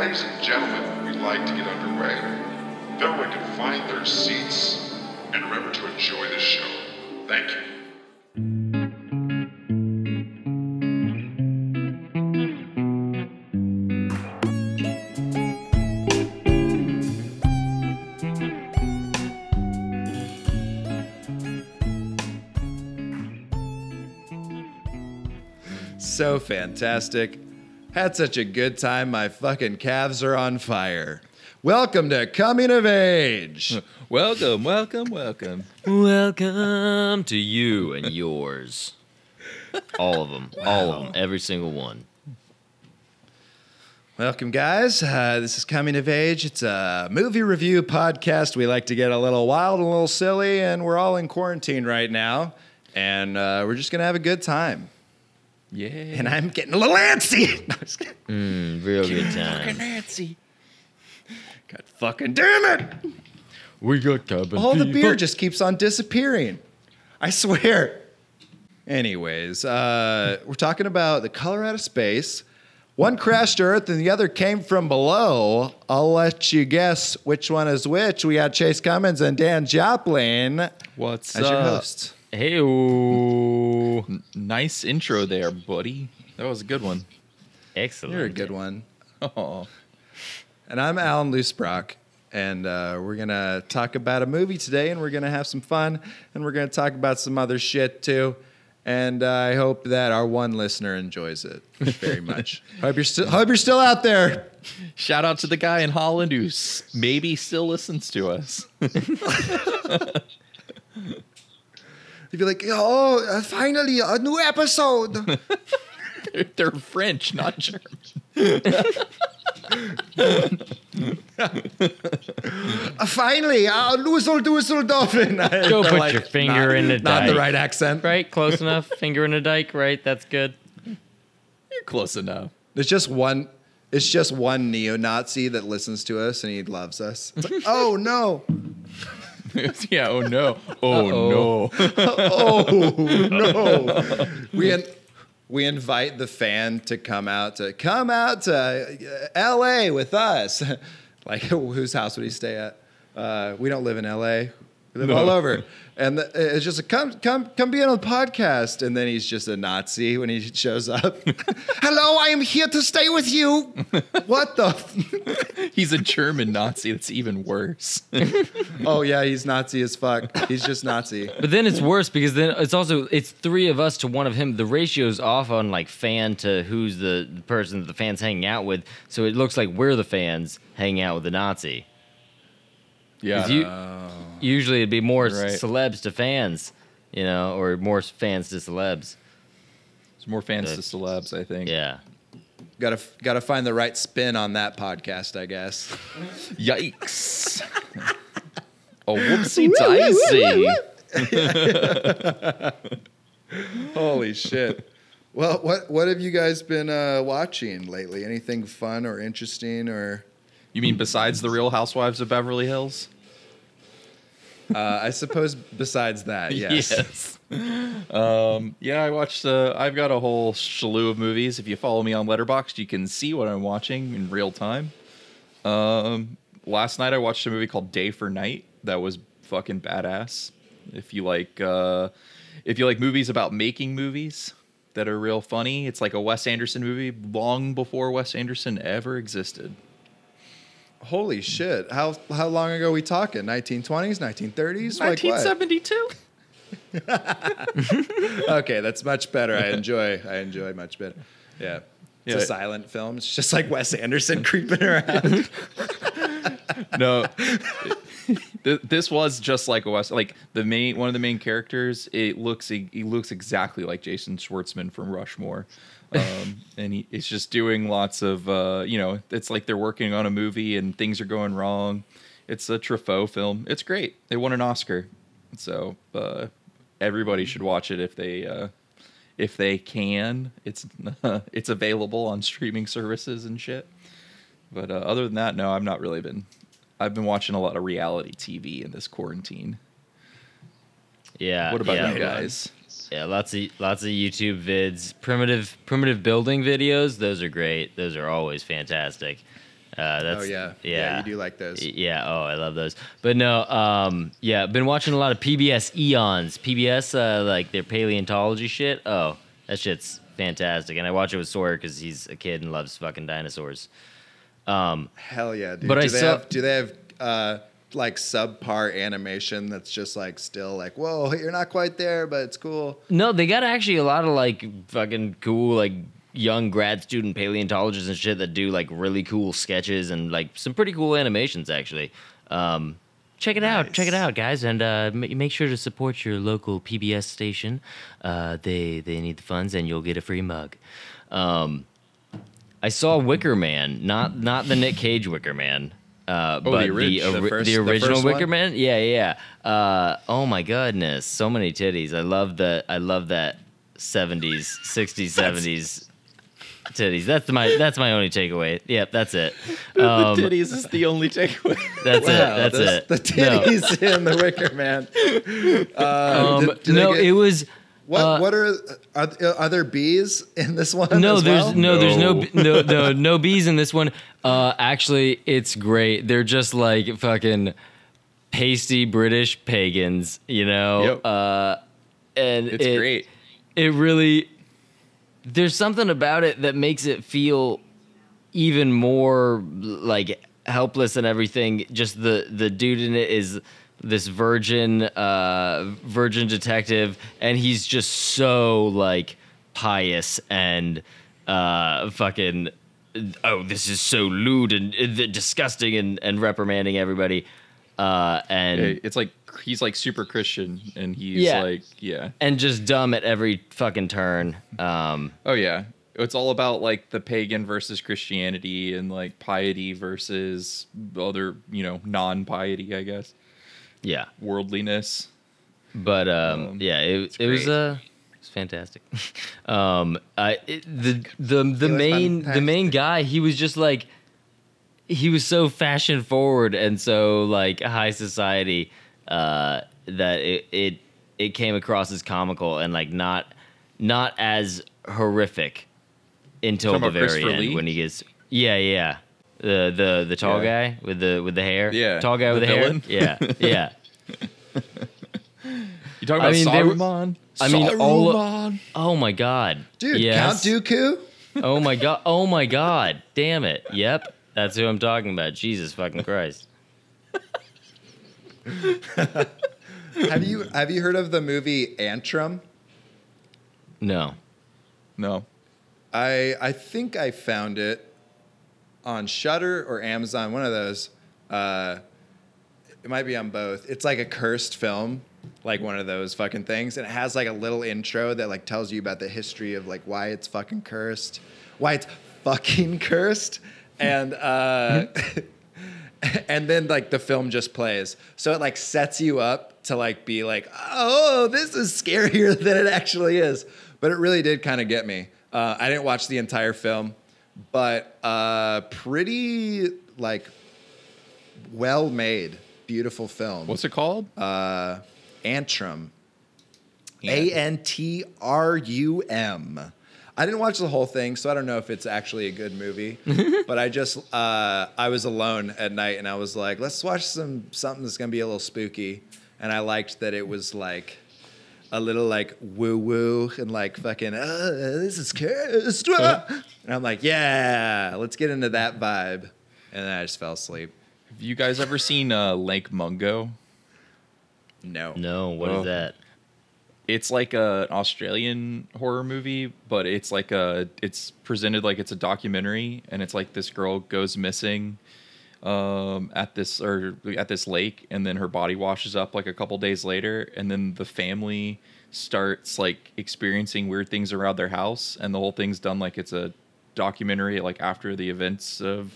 Ladies and gentlemen, we'd like to get underway. If everyone can find their seats and remember to enjoy the show. Thank you. So fantastic. Had such a good time, my fucking calves are on fire. Welcome to Coming of Age. Welcome, welcome, welcome. Welcome to you and yours. All of them. All of them. Every single one. Welcome, guys. Uh, this is Coming of Age. It's a movie review podcast. We like to get a little wild and a little silly, and we're all in quarantine right now. And uh, we're just going to have a good time. Yeah. And I'm getting a little antsy. No, just kidding. Mm, real good time. Nancy. God fucking damn it. We got cabin All the beer just keeps on disappearing. I swear. Anyways, uh, we're talking about the color out of space. One crashed Earth and the other came from below. I'll let you guess which one is which. We got Chase Cummins and Dan Joplin What's as your up? hosts. Hey, N- nice intro there, buddy. That was a good one. excellent. You're a good one. Oh, And I'm Alan Loosebrock. And uh, we're going to talk about a movie today, and we're going to have some fun, and we're going to talk about some other shit too. And uh, I hope that our one listener enjoys it very much. hope you're still hope you're still out there. shout out to the guy in Holland who s- maybe still listens to us. You'd be like, oh, uh, finally a new episode. They're French, not German. Uh, finally, uh, Loosel Doosel Dolphin. Go They're put your finger not, in the Not the right accent. Right? Close enough. Finger in a dike, right? That's good. You're close enough. There's just one. It's just one neo-Nazi that listens to us and he loves us. It's like, oh no, yeah. Oh no. Oh no. oh no. We in, we invite the fan to come out to come out to uh, L.A. with us. like whose house would he stay at? Uh, we don't live in L.A. We No. all over. And the, it's just a come come come be on the podcast. And then he's just a Nazi when he shows up. Hello, I am here to stay with you. what the? f- He's a German Nazi. That's even worse. Oh yeah, he's Nazi as fuck. He's just Nazi. But then it's worse because then it's also it's three of us to one of him. The ratio's off on like fan to who's the, the person that the fans hanging out with. So it looks like we're the fans hanging out with the Nazi. Yeah. you- usually it'd be more Right. celebs to fans, you know, or more fans to celebs. There's more fans to celebs, I think. Yeah. Gotta gotta find the right spin on that podcast, I guess. Yikes. oh, whoopsie daisy. Holy shit. Well, what what have you guys been uh, watching lately? Anything fun or interesting or? You mean besides the Real Housewives of Beverly Hills? Uh, I suppose besides that, yes. Yes. um, yeah, I watched. Uh, I've got a whole slew of movies. If you follow me on Letterboxd, you can see what I'm watching in real time. Um, last night I watched a movie called Day for Night. That was fucking badass. If you like, uh, if you like movies about making movies that are real funny, it's like a Wes Anderson movie long before Wes Anderson ever existed. Holy shit! How how long ago we talking? 1920s, 1930s? Like what? 1972. Okay, that's much better. I enjoy. I enjoy much better. Yeah. It's Yeah. a silent film. It's just like Wes Anderson creeping around. no Th- this was just like a west like the main one of the main characters it looks he he looks exactly like jason schwartzman from rushmore um, and he, it's just doing lots of uh, you know it's like they're working on a movie and things are going wrong it's a truffaut film it's great they won an oscar so uh, everybody should watch it if they uh, if they can it's it's available on streaming services and shit but uh, other than that, no, I've not really been. I've been watching a lot of reality TV in this quarantine. Yeah. What about yeah. you guys? Yeah, lots of lots of YouTube vids, primitive primitive building videos. Those are great. Those are always fantastic. Uh, that's oh yeah. yeah. you do like those. Yeah. Oh, I love those. But no, um, yeah, been watching a lot of PBS Eons. PBS, uh, like their paleontology shit. Oh, that shit's fantastic. And I watch it with Sawyer because he's a kid and loves fucking dinosaurs. Um, Hell yeah, dude. But do I they saw- have do they have uh like subpar animation that's just like still like, whoa, you're not quite there, but it's cool. no, they got actually a lot of like fucking cool, like young grad student paleontologists and shit that do like really cool sketches and like some pretty cool animations actually. Um, check it out, check it out, guys, and uh, ma- make sure to support your local PBS station. Uh, they they need the funds, and you'll get a free mug. Um, I saw Wicker Man, not not the Nick Cage Wicker Man. Uh, Oh, but the orig- the, the first- the the original first Wicker one? Man, yeah, yeah. Uh, oh my goodness, so many titties. I love that. I love that seventies, sixties, seventies titties. That's my that's my only takeaway. Yep, that's it. Um, the titties is the only takeaway. that's it. Wow, That's the, it. The No. titties in the Wicker Man. Uh, Um, did- did no, get- it was. What uh, what are are, are there bees in this one? No, as there's well? no, there's no, No. no, no, no bees in this one. Uh, actually, it's great. They're just like fucking pasty British pagans, you know. Yep. Uh, and It's it, great. It really, there's something about it that makes it feel even more like helpless and everything. Just the the dude in it is this virgin uh virgin detective and he's just so like pious and uh fucking oh this is so lewd and uh, disgusting and and reprimanding everybody uh and Yeah, It's like he's like super Christian, and he's Yeah. like, yeah, and just dumb at every fucking turn um oh yeah. It's all about like the pagan versus Christianity, and like piety versus other, you know, non-piety, I guess, yeah worldliness. But um, Um, yeah, it, it's it was great. uh, it was fantastic. um, I it, the the the was main the main guy, he was just like he was so fashion forward and so like high society uh, that it it it came across as comical and like not not as horrific until the very end Lee? when he gets yeah yeah the the the tall Yeah. guy with the with the hair Yeah, tall guy with the the, villain. hair yeah yeah. You talking about I mean, they were- Saruman? I mean, all- Saruman. Oh my god. Dude, yes. Count Dooku? Oh my god. Oh my god. Damn it. Yep. That's who I'm talking about. Jesus fucking Christ. have you have you heard of the movie Antrum? No. No. I I think I found it on Shudder or Amazon, one of those. Uh, it might be on both. It's like a cursed film, like one of those fucking things, and it has like a little intro that like tells you about the history of like why it's fucking cursed, why it's fucking cursed, and uh, and then like the film just plays, so it like sets you up to like be like, oh, this is scarier than it actually is, but it really did kind of get me. Uh, I didn't watch the entire film, but uh, pretty like well made, beautiful film. What's it called? uh, Antrum? A N T R U M. I didn't watch the whole thing, so I don't know if it's actually a good movie. but I just uh, I was alone at night, and I was like, let's watch some something that's gonna be a little spooky. And I liked that it was like a little like woo woo and like fucking uh, this is cursed. ah." And I'm like, yeah, let's get into that vibe. And then I just fell asleep. Have you guys ever seen uh, Lake Mungo? No. No. What is Oh. that? It's like a, an Australian horror movie, but it's like a it's presented like it's a documentary, and it's like this girl goes missing um, at this or at this lake, and then her body washes up like a couple days later, and then the family starts like experiencing weird things around their house, and the whole thing's done like it's a documentary like after the events of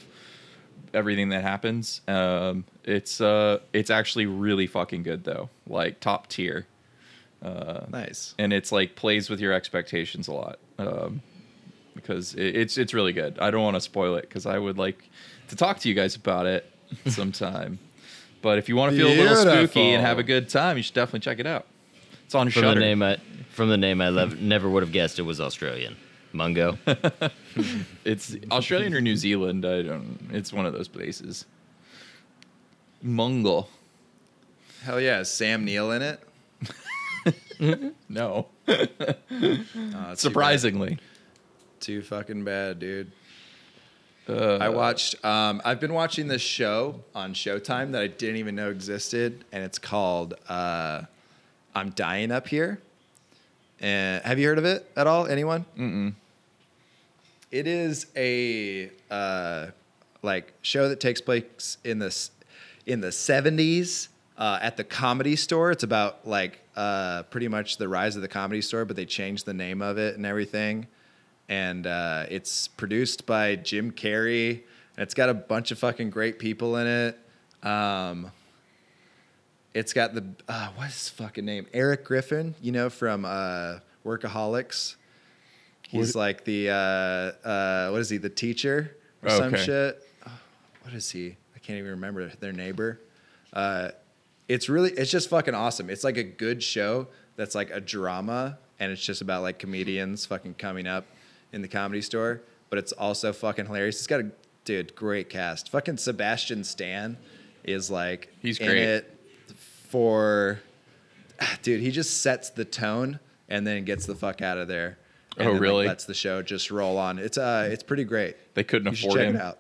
everything that happens. Um, it's uh, it's actually really fucking good though, like top tier Uh, Nice. and it's like plays with your expectations a lot um, because it, it's it's really good. I don't want to spoil it because I would like to talk to you guys about it sometime. but if you want to feel a little spooky and have a good time, you should definitely check it out. It's on From Shudder. the name I from the name I lev- never would have guessed it was Australian. Mungo. It's Australian or New Zealand. I don't. It's one of those places. Mungo. Hell yeah, is Sam Neill in it? No. Oh, it's too. Surprisingly. Too fucking bad, dude. Uh, I watched. Um, I've been watching this show on Showtime that I didn't even know existed, and it's called uh, "I'm Dying Up Here." And have you heard of it at all? Anyone? Mm-mm. It is a uh, like show that takes place in this in the '70s uh, at the Comedy Store. It's about like uh, pretty much the rise of the Comedy Store, but they changed the name of it and everything and uh, it's produced by Jim Carrey. It's got a bunch of fucking great people in it. Um, it's got the uh, what's his fucking name? Erik Griffin, you know from uh, Workaholics. He's like the uh, uh, what is he? The teacher or some Okay. shit. Oh, what is he? I can't even remember their neighbor. Uh, it's really it's just fucking awesome. It's like a good show that's like a drama and it's just about like comedians fucking coming up in the comedy store, but it's also fucking hilarious. It's got a dude, great cast. Fucking Sebastian Stan is like He's in great. it for dude, he just sets the tone and then gets the fuck out of there. And Oh, then, like, really? lets the show just roll on. It's uh it's pretty great. They couldn't You afford check him. it out.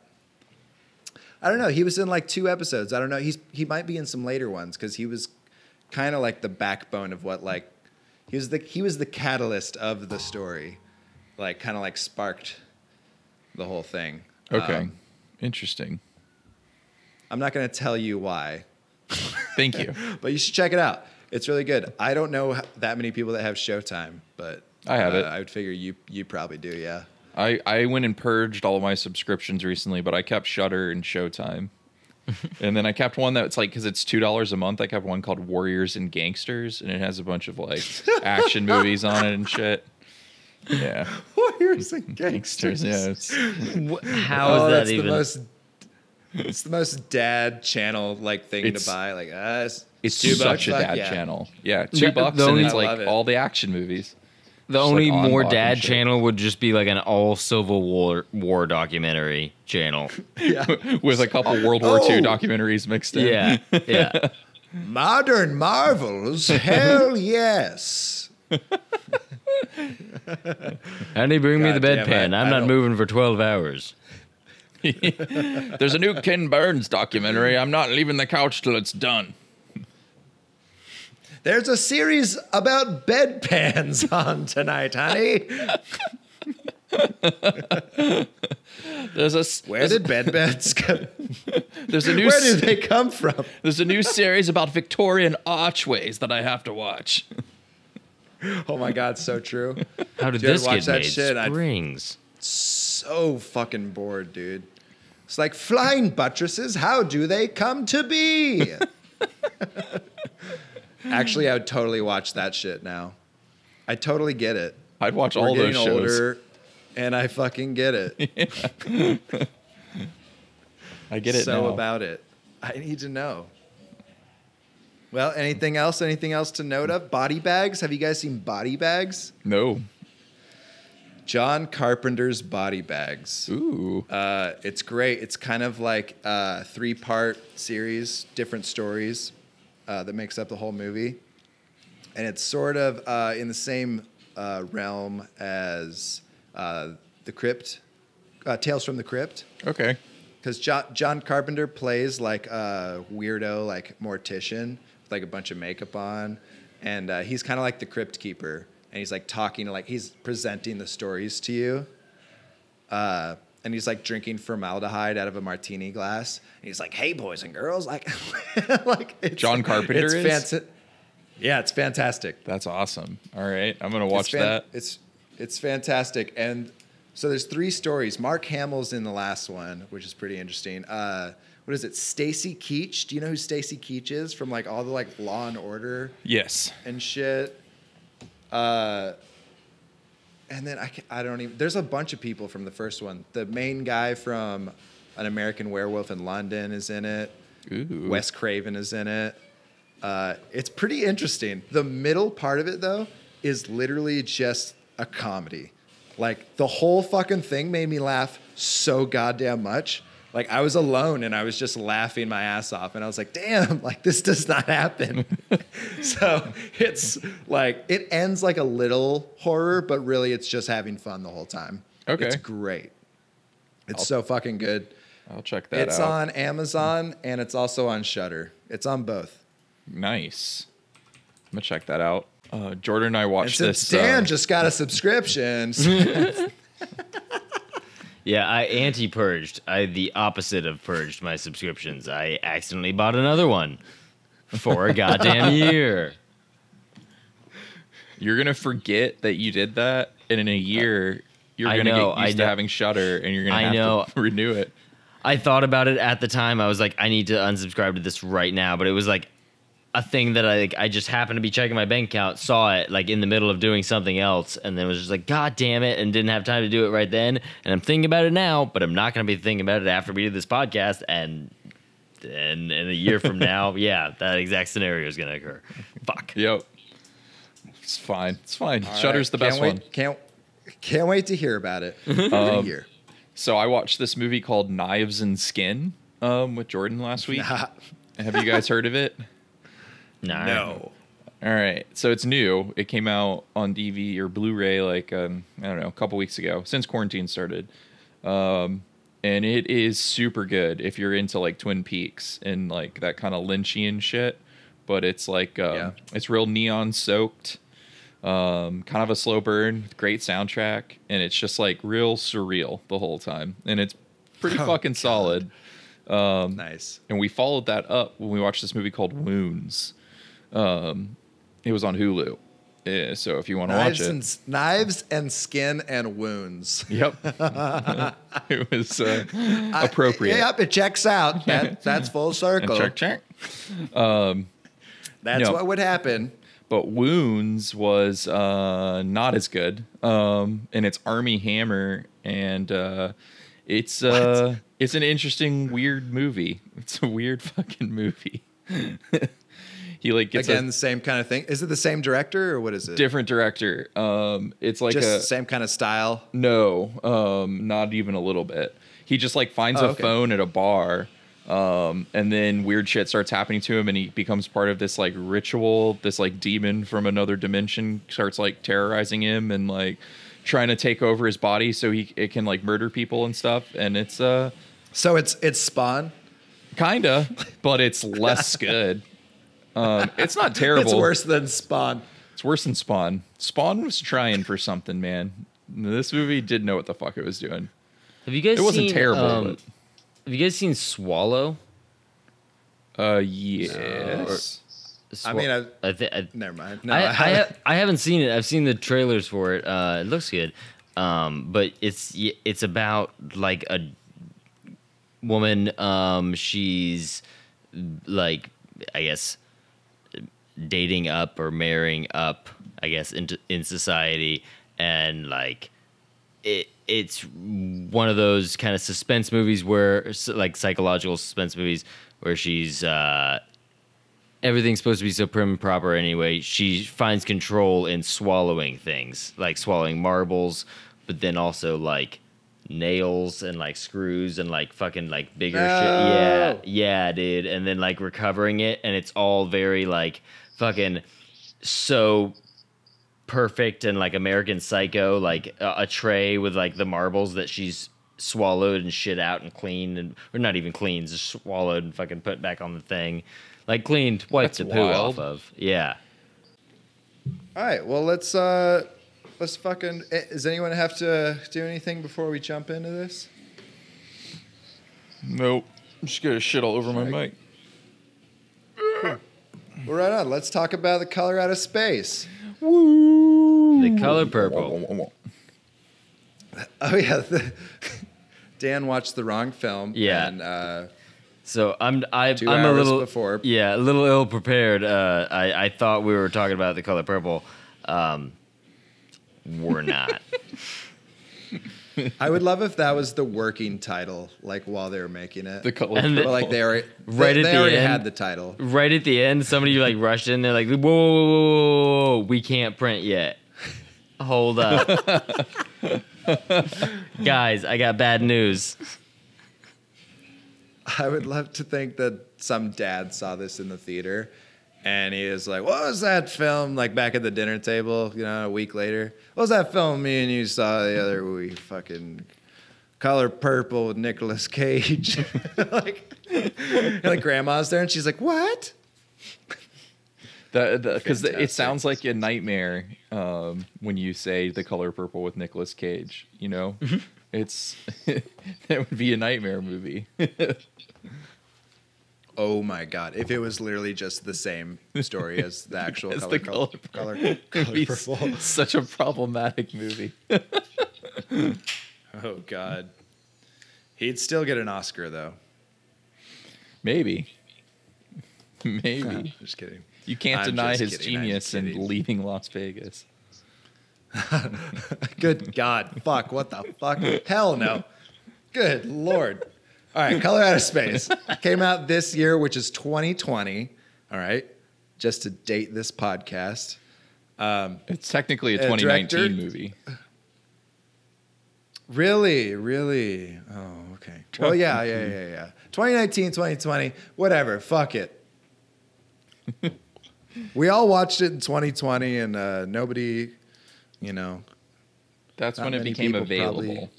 I don't know. He was in like two episodes. I don't know. He's he might be in some later ones because he was kind of like the backbone of what like he was the he was the catalyst of the story, like kind of like sparked the whole thing. Okay. Um, Interesting. I'm not gonna tell you why, Thank you. but you should check it out. It's really good. I don't know that many people that have Showtime, but I have uh, it. I would figure you you probably do. Yeah. I, I went and purged all of my subscriptions recently, but I kept Shudder and Showtime. and then I kept one that's like because it's two dollars a month. I kept one called Warriors and Gangsters, and it has a bunch of like action movies on it and shit. Yeah, Warriors and gangsters. Yeah, it's, Wh- How is oh, that that's even? the most. It's the most dad channel like thing It's- to buy. Like, uh, it's, it's two such bucks, a fuck dad yeah. channel. Yeah, two The- bucks, the and only- it's I like love it. all the action movies. the just, only like, on more Bach and dad shit. channel would just be like an all Civil War war documentary channel. Yeah. with a couple World War II Oh. documentaries mixed in. yeah, yeah. Modern marvels, hell yes. Honey, bring me the bedpan. I- I'm I not don't- moving for 12 hours. There's a new Ken Burns documentary. I'm not leaving the couch till it's done. There's a series about bedpans on tonight, honey. There's a s- Where did bedpans come? there's a new Where s- did they come from? There's a new series about Victorian archways that I have to watch. Oh my god, so true. How did you this watch get that made? shit, I'd- Springs. So fucking bored, dude. It's like flying buttresses. How do they come to be? Actually, I would totally watch that shit now. I totally get it. I'd watch We're all those shows. older, and I fucking get it. I get it so now. about it. I need to know. Well, anything else? Anything else to note of? Body bags? Have you guys seen body bags? no. John Carpenter's body bags. Ooh. Uh, it's great. It's kind of like a three part series, different stories uh, that makes up the whole movie. And it's sort of uh, in the same uh, realm as uh, The Crypt, uh, Tales from the Crypt. Okay. Because John, John Carpenter plays like a weirdo, like mortician, like a bunch of makeup on, and uh, he's kind of like the crypt keeper, and he's like talking, like he's presenting the stories to you, uh, and he's like drinking formaldehyde out of a martini glass, and he's like, "Hey, boys and girls, like, like it's, John Carpenter it's is? fanci- yeah, it's fantastic. That's awesome. All right. I'm going to watch It's fan- that. It's it's fantastic, and so there's three stories. Mark Hamill's in the last one, which is pretty interesting. Uh, what is it? Stacy Keach. Do you know who Stacy Keach is from like all the like Law and Order Yes. and shit? Uh, and then I I don't even. There's a bunch of people from the first one. The main guy from An American Werewolf in London is in it. Ooh. Wes Craven is in it. Uh, it's pretty interesting. The middle part of it, though, is literally just a comedy. Like the whole fucking thing made me laugh so goddamn much. Like I was alone and I was just laughing my ass off, and I was like, "Damn! Like this does not happen." so it's like it ends like a little horror, but really it's just having fun the whole time. Okay. it's great. It's so fucking good. I'll check that It's out. It's on Amazon and it's also on Shudder. It's on both. Nice. I'm gonna check that out. Uh, Jordan and I And watched since this. Dan uh, just got a subscription, Yeah, I anti-purged. I the opposite of purged my subscriptions. I accidentally bought another one for a goddamn year. you're gonna forget that you did that, and in a year, you're I gonna know, get used to having Shudder, and you're gonna I have know. to renew it. I thought about it at the time. I was like, I need to unsubscribe to this right now. But it was like a thing that I like, I just happened to be checking my bank account, saw it like in the middle of doing something else, and then was just like, God damn it, and didn't have time to do it right then. And I'm thinking about it now, but I'm not going to be thinking about it after we do this podcast. And then in a year from now, yeah, that exact scenario is going to occur. Fuck. Yep. It's fine. It's fine. All Shudder's right, the best can't wait, one. Can't can't wait to hear about it. Every year. So I watched this movie called Knives and Skin um, with Jordan last week. Have you guys heard of it? No. All right. So it's new. It came out on DV or Blu-ray like um, I don't know, a couple weeks ago since quarantine started. Um, and it is super good if you're into like Twin Peaks and like that kind of Lynchian shit. But it's like um, Yeah. it's real neon soaked. Um, kind of a slow burn, great soundtrack, and it's just like real surreal the whole time, and it's pretty Oh, fucking God. solid. nice. And we followed that up when we watched this movie called Wounds. Um, it was on Hulu. Yeah, so if you want to watch it, and knives and skin and wounds. yep, it was uh, appropriate. Yep, it checks out. That, that's full And circle. check, check. That's No. what would happen. But Wounds was uh, not as good, um, and it's Armie Hammer, and uh, it's uh, it's an interesting, weird movie. It's a weird fucking movie. He like gets Again, a the same kind of thing. Is it the same director or what is it? different director. Um, it's like Just a the same kind of style. No, um, not even a little bit. He just like finds Oh, a okay. phone at a bar, um, and then weird shit starts happening to him, and he becomes part of this like ritual. This like demon from another dimension starts like terrorizing him and like trying to take over his body so he it can like murder people and stuff. And it's uh So it's it's Spawn. kinda, but it's less good. Um, it's not terrible. It's worse than Spawn. It's worse than Spawn. Spawn was trying for something, man. This movie didn't know what the fuck it was doing. Have you guys It wasn't seen, terrible, um, but- Have you guys seen Swallow? Uh, yes. I mean, I, I, thi- I, never mind. No, I, I I, haven't. ha- I haven't seen it. I've seen the trailers for it. Uh, it looks good, um, but it's y- it's about like a woman. Um, she's like, I guess, dating up or marrying up. I guess in in society, and like it it's one of those kind of suspense movies where like psychological suspense movies where she's uh everything's supposed to be so prim and proper anyway. She finds control in swallowing things, like swallowing marbles, but then also like nails and like screws and like fucking like bigger shit. Yeah, yeah, dude. And then like recovering it, and it's all very like fucking so perfect and like American Psycho, like a, a tray with like the marbles that she's swallowed and shit out and cleaned and or not even cleaned, just swallowed and fucking put back on the thing, like cleaned, wiped That's the poo wild. off of. Yeah. All right. Well, let's uh, let's fucking. eh, Does anyone have to do anything before we jump into this? Nope. I'm just gonna shit all over my mic. Well, right on. Let's talk about the color out of space. The color purple. Oh yeah. the- Dan watched the wrong film. Yeah. And uh, So I'm I, Two I'm a little before. yeah a little ill prepared. Uh, I I thought we were talking about the color purple. Um, we're not. I would love if that was the working title, like while they were making it. The color. And the- But, like they already Right they, at they the already end. had the title. right at the end, somebody like rushed in. They're like, "Whoa, whoa, whoa, whoa, whoa, whoa, we can't print yet. Hold up." Guys, I got bad news. I would love to think that some dad saw this in the theater and he was like, What was that film like back at the dinner table, you know, a week later? What was that film me and you saw the other week? Fucking color purple with Nicolas Cage. like, like grandma's there and she's like, What? Because it sounds like a nightmare um, when you say the color purple with Nicolas Cage. You know, Mm-hmm. it's that would be a nightmare movie. Oh my god! If it was literally just the same story as the actual As color, the color, color- color, color be purple. such a problematic movie. Oh god, he'd still get an Oscar though. Maybe, maybe Just kidding. you can't I'm deny his kidding, genius in leaving Las Vegas. Good God, fuck! What the fuck? Hell no! Good Lord! All right, Color Out of Space came out this year, which is 2020. All right, just to date this podcast. Um, It's technically a Uh, 2019 director? movie. Really, really. Oh, okay. Well, yeah, yeah, yeah, yeah. 2019, 2020, whatever. Fuck it. we all watched it in 2020, and uh, nobody, you know, That's when it became available. probably-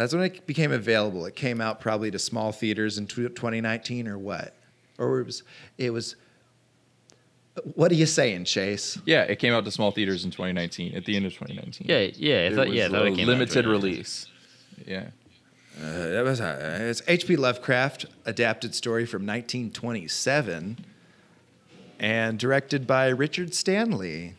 that's when it became available. It came out probably to small theaters in 2019, or what? Or it was, it was. What are you saying, Chase? Yeah, it came out to small theaters in 2019, at the end of 2019. Yeah, yeah, I It thought, was yeah, I thought a it came limited to release. Yeah. Uh, that was uh, it's H.P. Lovecraft adapted story from 1927, and directed by Richard Stanley,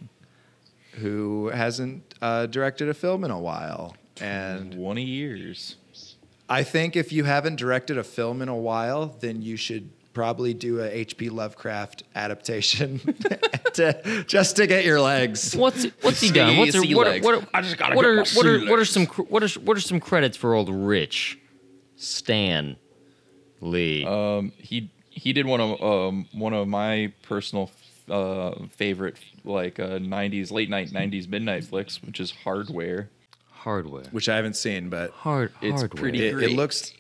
who hasn't uh, directed a film in a while. And 20 years. I think if you haven't directed a film in a while, then you should probably do a H.P. Lovecraft adaptation to, just to get your legs. What's what's he done? What's Sea what, are- legs. what, are- I just gotta what get are my what are what are some what are what are some credits for old Rich Stan Lee? Um, he he did one of um one of my personal uh favorite like uh 90s late night 90s midnight flicks, which is Hardware. Hardware. Which I haven't seen, but Hard It's hardware. pretty- it, it looks.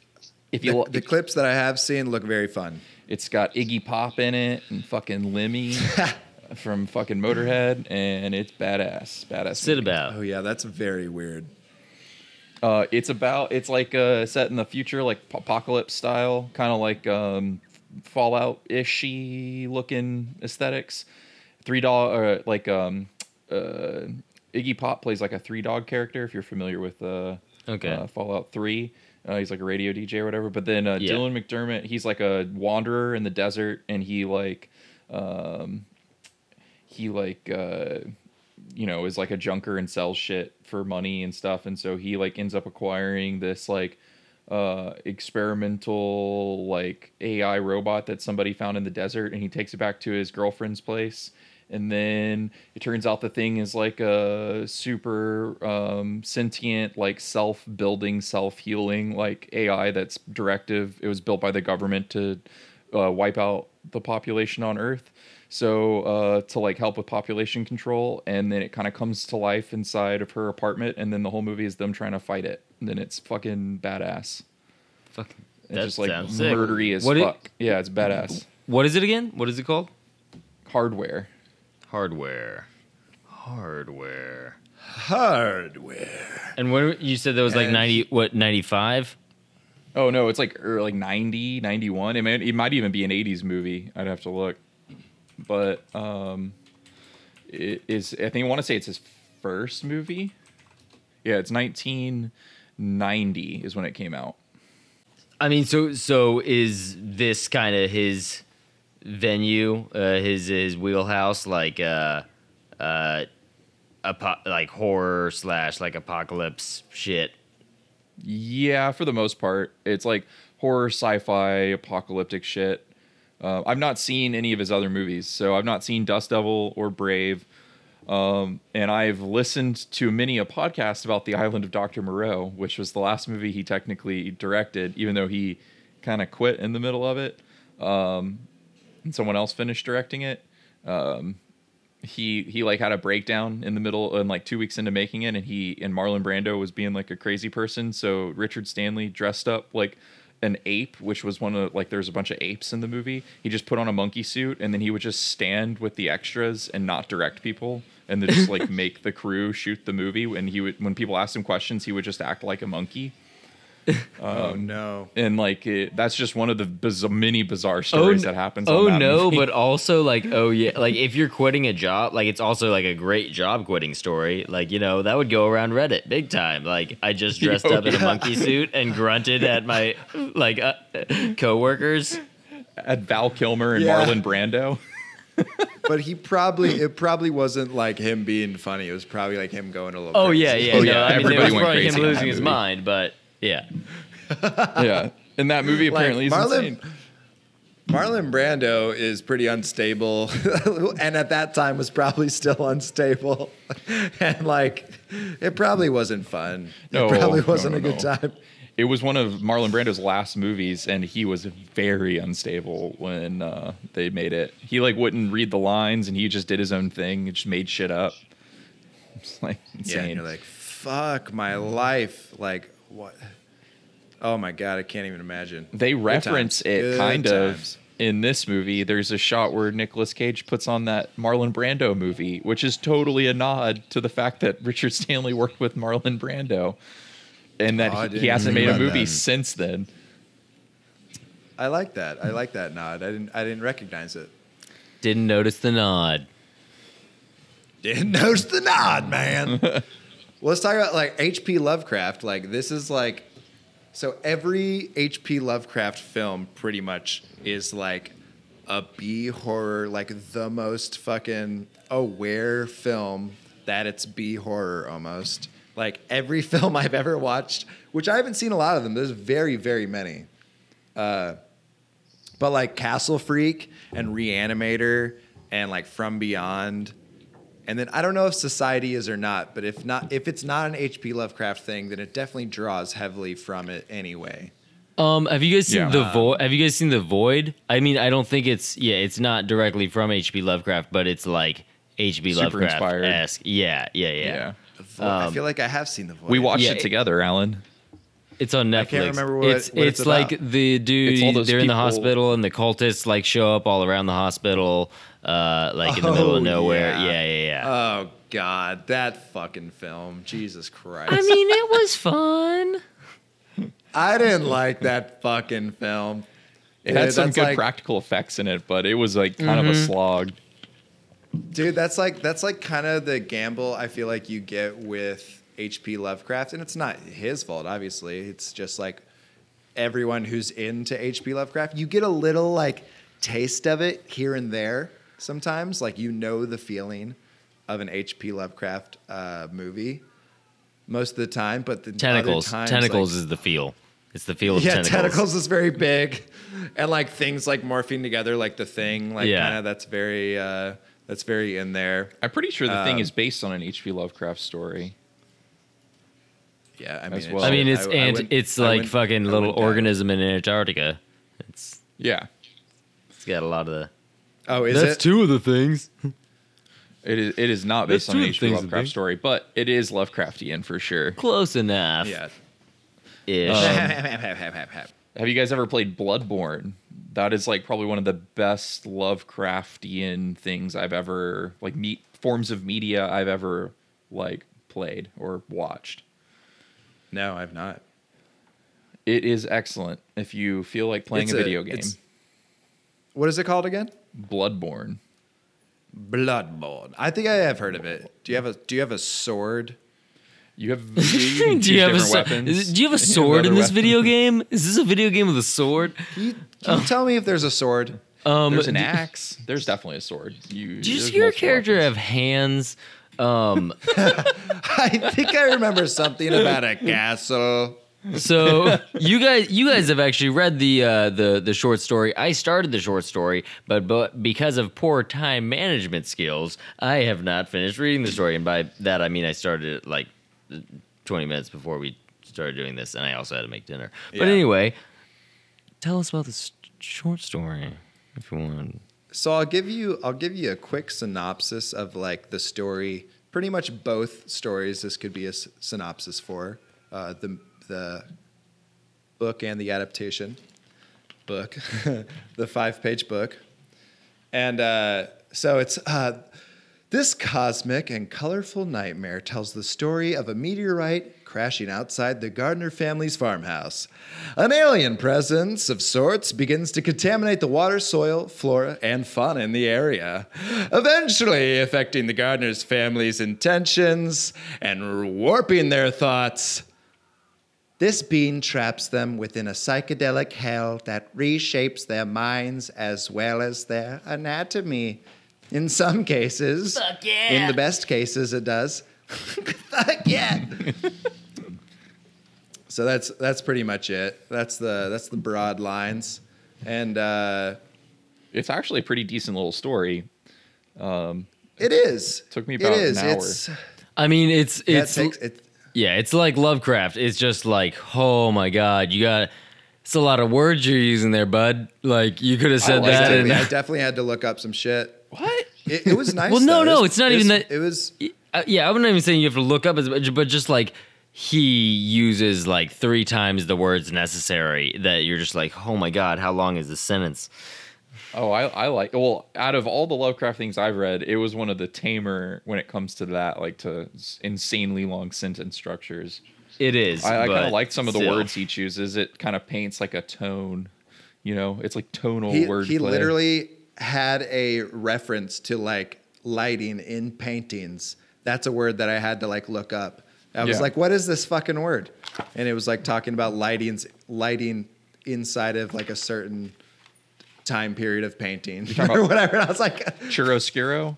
If The, you the clips that I have seen look very fun. it's got Iggy Pop in it and fucking Lemmy from fucking Motorhead, and it's badass. Badass. Sit movie. about. Oh yeah, that's very weird. Uh, it's about it's like uh, set in the future, like apocalypse style, kind of like um, Fallout ishy looking aesthetics. Three dollar, or like um, uh, Iggy Pop plays like a three dog character. If you're familiar with uh, Okay. uh, Fallout Three, uh, he's like a radio DJ or whatever. But then uh, Yeah. Dylan McDermott, he's like a wanderer in the desert, and he like um, he like uh you know is like a junker and sells shit for money and stuff and so he like ends up acquiring this like uh experimental like ai robot that somebody found in the desert and he takes it back to his girlfriend's place and then it turns out the thing is like a super um, sentient like self-building self-healing like ai that's directive. It was built by the government to uh, wipe out the population on earth. So uh, to like help with population control. And then it kind of comes to life inside of her apartment. And then the whole movie is them trying to fight it. And then it's fucking badass. Fucking, it's that just like sounds sick. murdery as What it- fuck. Yeah it's badass. What is it again? What is it called? hardware Hardware. Hardware. Hardware. And when you said that was like ninety, what ninety five? oh no it's like er, like 90 91 it might, it might even be an 80s movie i'd have to look but um it is i think i want to say it's his first movie yeah it's 1990 is when it came out I mean, so so is this kind of his venue, uh, his his wheelhouse, like uh, uh, apo- like horror slash like apocalypse shit. Yeah, for the most part, it's like horror, sci-fi, apocalyptic shit. Uh, I've not seen any of his other movies, so I've not seen Dust Devil or Brave. Um, and I've listened to many a podcast about the Island of Dr. Moreau, which was the last movie he technically directed, even though he kind of quit in the middle of it. Um, and someone else finished directing it. Um, he he like had a breakdown in the middle and like two weeks into making it, and he and Marlon Brando was being like a crazy person. So Richard Stanley dressed up like an ape, which was one of like there's a bunch of apes in the movie. He just put on a monkey suit, and then he would just stand with the extras and not direct people, and then just like make the crew shoot the movie. And he would when people asked him questions, he would just act like a monkey. Oh no. and like it, that's just one of the biz- many bizarre stories that happens. Oh on that no, movie. but also like oh yeah, like if you're quitting a job, like it's also like a great job quitting story. Like you know that would go around Reddit big time. Like I just dressed Oh, up in a yeah. monkey suit and grunted at my like uh, coworkers. at Val Kilmer and Yeah. Marlon Brando. But he probably it probably wasn't like him being funny. It was probably like him going a little. Oh crazy. yeah, yeah. Oh, no, yeah, I mean, it everybody was went probably crazy him in that losing his movie. mind, but yeah. yeah, and that movie Like, apparently is Marlon- insane. Marlon Brando is pretty unstable, and at that time was probably still unstable, and like it probably wasn't fun. No, it probably wasn't no, a good no. time. It was one of Marlon Brando's last movies, and he was very unstable when uh, they made it. He like wouldn't read the lines, and he just did his own thing. He just made shit up. It's like Yeah, insane. and you're like, fuck my life. Like what? Oh my god, I can't even imagine. they Good reference times. it Good kind of in this movie. There's a shot where Nicolas Cage puts on that Marlon Brando movie, which is totally a nod to the fact that Richard Stanley worked with Marlon Brando, and that Oh, he, he hasn't made a movie that. since then. I like that. I like that nod. I didn't. I didn't recognize it. Didn't notice the nod. Didn't notice the nod, man. well, let's talk about like H.P. Lovecraft. Like this is like, so every H.P. Lovecraft film pretty much is like a B horror, like the most fucking aware film that it's B horror almost. Like every film I've ever watched, which I haven't seen a lot of them. There's very, very many. Uh, but like Castle Freak and Reanimator and like From Beyond. And then I don't know if Society is or not, but if not, if it's not an H.P. Lovecraft thing, then it definitely draws heavily from it anyway. Um, have you guys seen Yeah. the void? Have you guys seen the void? I mean, I don't think it's yeah, it's not directly from H.P. Lovecraft, but it's like H.P. Super Lovecraft inspired. esque. Yeah, yeah, yeah, Yeah. The Void- I Um, feel like I have seen the Void. We watched Yeah, it it- together, Alan. It's on Netflix. I can't remember what it's what it's, it's like about. the dude. It's all those they're in the hospital, and the cultists like show up all around the hospital, uh, like in the middle Oh, of nowhere. yeah. Yeah, yeah, yeah. Oh God, that fucking film! Jesus Christ! I mean, it was fun. I didn't like that fucking film. It had Dude, some good like- practical effects in it, but it was like kind of a slog. Dude, that's like that's like kind of the gamble I feel like you get with H.P. Lovecraft, and it's not his fault, obviously. It's just like everyone who's into H.P. Lovecraft, you get a little like taste of it here and there. Sometimes, like you know the feeling of an H.P. Lovecraft uh, movie most of the time, but the Tentacles. other times, tentacles like- is the feel. It's the feel of yeah, tentacles. tentacles. is very big, and like things like morphing together, like the thing, like Yeah. kind of that's very uh, that's very in there. I'm pretty sure the thing Um, is based on an H.P. Lovecraft story. Yeah, I mean, it's- well. I mean, it's I- I and wouldn't- it's like wouldn't- fucking little wouldn't doubt it. organism in Antarctica. It's Yeah, it's got a lot of the. Oh, is it? two of the things. it is. It is not based That's on an two H.P. things to Lovecraft be. story, but it is Lovecraftian for sure. Close enough. Yeah. Ish. Um, have you guys ever played Bloodborne? That is like probably one of the best Lovecraftian things I've ever like meet forms of media I've ever like played or watched. no, I've not. It is excellent if you feel like playing It's a a- video game. it's- What is it called again? Bloodborne. Bloodborne. I think I have heard of it. Do you have a Do you have a sword? You have you, you do you have a different so- weapons. do you have a sword in other this video game? Is this a video game with a sword? Can you, can you tell me if there's a sword? Um, There's an d- axe. There's definitely a sword. You, Do you see your character weapons. have hands? Um, I think I remember something about a castle. So you guys, you guys have actually read the uh, the the short story. I started the short story, but but because of poor time management skills, I have not finished reading the story. And by that I mean I started it like twenty minutes before we started doing this, and I also had to make dinner. But Yeah. anyway, tell us about this short story if you want. So I'll give you I'll give you a quick synopsis of like the story. Pretty much both stories. This could be a s- synopsis for uh, the the book and the adaptation book, the five page book, and uh, so it's. Uh, this cosmic and colorful nightmare tells the story of a meteorite crashing outside the Gardner family's farmhouse. An alien presence of sorts begins to contaminate the water, soil, flora, and fauna in the area, eventually affecting the Gardner's family's intentions and warping their thoughts. This being traps them within a psychedelic hell that reshapes their minds as well as their anatomy. In some cases, Fuck yeah. in the best cases, it does. Fuck yeah! so that's that's pretty much it. That's the that's the broad lines, and uh, It's actually a pretty decent little story. it is. It Took me It about an hour. It's, I mean, it's yeah, it it's takes, it, yeah, it's like Lovecraft. It's just like, oh my god, you got. It's a lot of words you're using there, bud. Like you could have said like that. And I definitely had to look up some shit. What? It, it was nice. Well, no, though. It no, was- it's not it even that- It was. Uh, yeah, I'm not even saying you have to look up, but just like he uses like three times the words necessary that you're just like, oh my god, how long is this sentence? Oh, I, I like. Well, out of all the Lovecraft things I've read, it was one of the tamer when it comes to that, like to insanely long sentence structures. It is. I, I kind of like some of the still. words he chooses. It kind of paints like a tone. You know, it's like tonal He, word. he literally had a reference to like lighting in paintings. That's a word that I had to like look up. I was Yeah. like, "What is this fucking word?" And it was like talking about lightings, lighting inside of like a certain time period of painting or whatever. And I was like, chiaroscuro.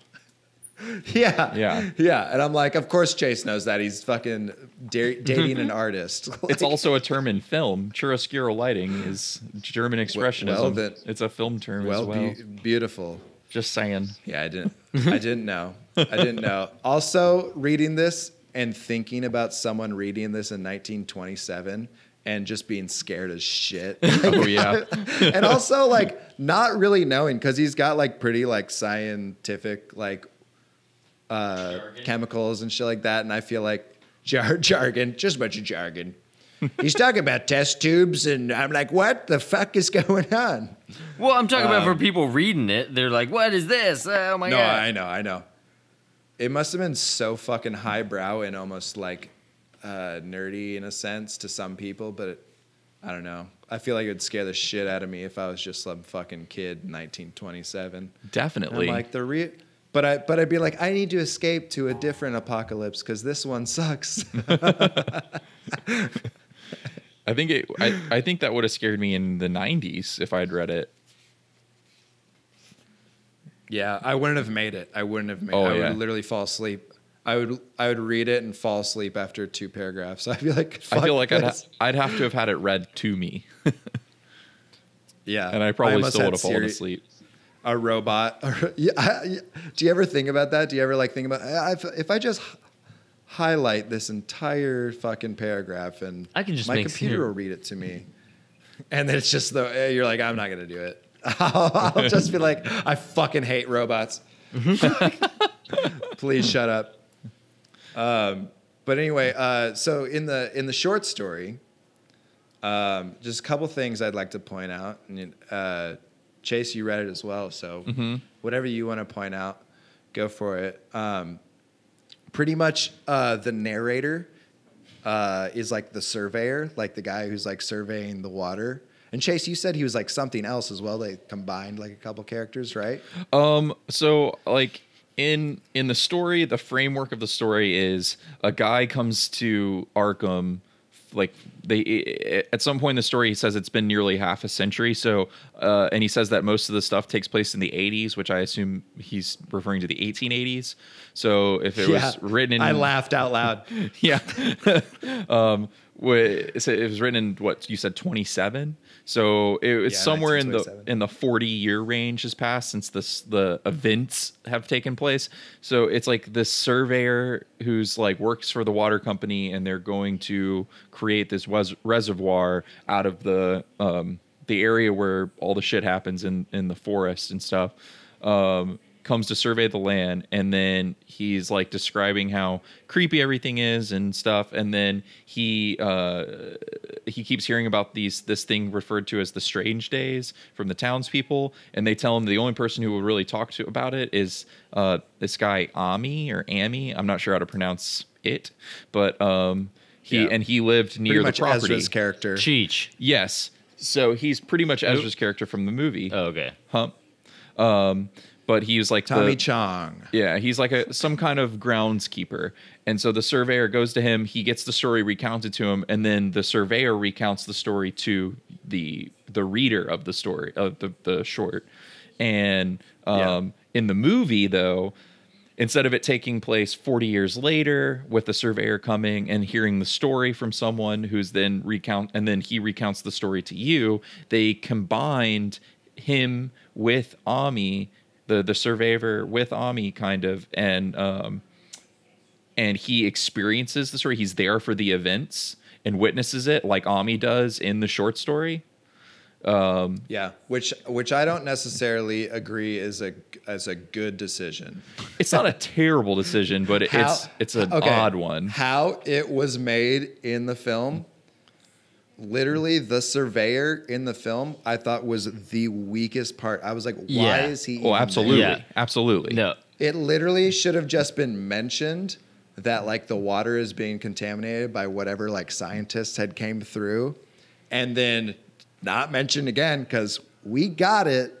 "Yeah, Yeah. yeah." And I'm like, "Of course, Chase knows that. He's fucking da- dating an artist." It's also a term in film. Chiaroscuro lighting is German expressionism. well, it's a film term well, as well. beau- beautiful. Just saying. Yeah, I didn't. I didn't know. I didn't know. Also, reading this and thinking about someone reading this in 1927 and just being scared as shit. Oh yeah. and also, like, not really knowing because he's got like pretty like scientific like uh, chemicals and shit like that. And I feel like jar- jargon, just a bunch of jargon. He's talking about test tubes, and I'm like, what the fuck is going on? Well, I'm talking about for people reading it. They're like, what is this? Oh my god. No, god. I know, I know. It must have been so fucking highbrow and almost like uh, nerdy in a sense to some people, but it, I don't know. I feel like it would scare the shit out of me if I was just some fucking kid in 1927. And I'm Definitely. like the re- but I but I'd be like I need to escape to a different apocalypse because this one sucks. I think it. I, I think that would have scared me in the '90s if I'd read it. yeah, I wouldn't have made it. I wouldn't have made. Oh, I yeah. would literally fall asleep. I would I would read it and fall asleep after two paragraphs. I'd be like, I feel like I'd, ha- I'd have to have had it read to me, yeah, and I probably almost still would have fallen Siri- asleep. a robot. Or, yeah, I- do you ever think about that? Do you ever like think about if, if I just highlight this entire fucking paragraph and I can just my computer Siri- will read it to me, and then it's just the eh, you're like I'm not gonna do it. I'll, I'll just be like I fucking hate robots. Please shut up. Um, but anyway, uh, so in the in the short story, um, just a couple things I'd like to point out. And, uh, Chase, you read it as well, so whatever you want to point out, go for it. Um, pretty much, uh, the narrator uh, is like the surveyor, like the guy who's like surveying the water. And Chase, you said he was like something else as well. They combined like a couple characters, right? Um. So like in in the story, the framework of the story is a guy comes to Arkham. Like they at some point in the story, he says it's been nearly half a century. So, uh, and he says that most of the stuff takes place in the 80s, which I assume he's referring to the 1880s. So, if it was written in, I laughed out loud. yeah. um, it was written in what you said, 27. So it was Yeah, somewhere in the in the 40 year range has passed since this the events have taken place. So it's like this surveyor who's like works for the water company, and they're going to create this res- reservoir out of the um, the area where all the shit happens in in the forest and stuff. um, comes to survey the land, and then he's like describing how creepy everything is and stuff, and then he uh, he keeps hearing about these this thing referred to as the strange days from the townspeople, and they tell him the only person who will really talk to about it is uh, this guy Ammi or Ammi. I'm not sure how to pronounce it, but um, he Yeah. and he lived near Pretty the much property. Ezra's character. Cheech. Yes. So he's pretty much Ezra's character from the movie. Oh, okay. Huh. Um, but he's like Tommy the, Chong. yeah, he's like a some kind of groundskeeper. And so the surveyor goes to him, he gets the story recounted to him, and then the surveyor recounts the story to the the reader of the story of the, the short. And um, in the movie though, instead of it taking place 40 years later with the surveyor coming and hearing the story from someone who's then recount and then he recounts the story to you they combined him with Ammi the the surveyor with Ammi kind of and um and he experiences the story. He's there for the events and witnesses it like Ammi does in the short story. Um, Yeah, which which I don't necessarily agree is a as a good decision. it's not a terrible decision but it, How- it's it's an okay, odd one. How it was made in the film, literally the surveyor in the film, I thought was the weakest part. I was like, why Yeah. is he? oh even absolutely Yeah. absolutely No. It literally should have just been mentioned that like the water is being contaminated by whatever like scientists had came through, and then not mentioned again because we got it.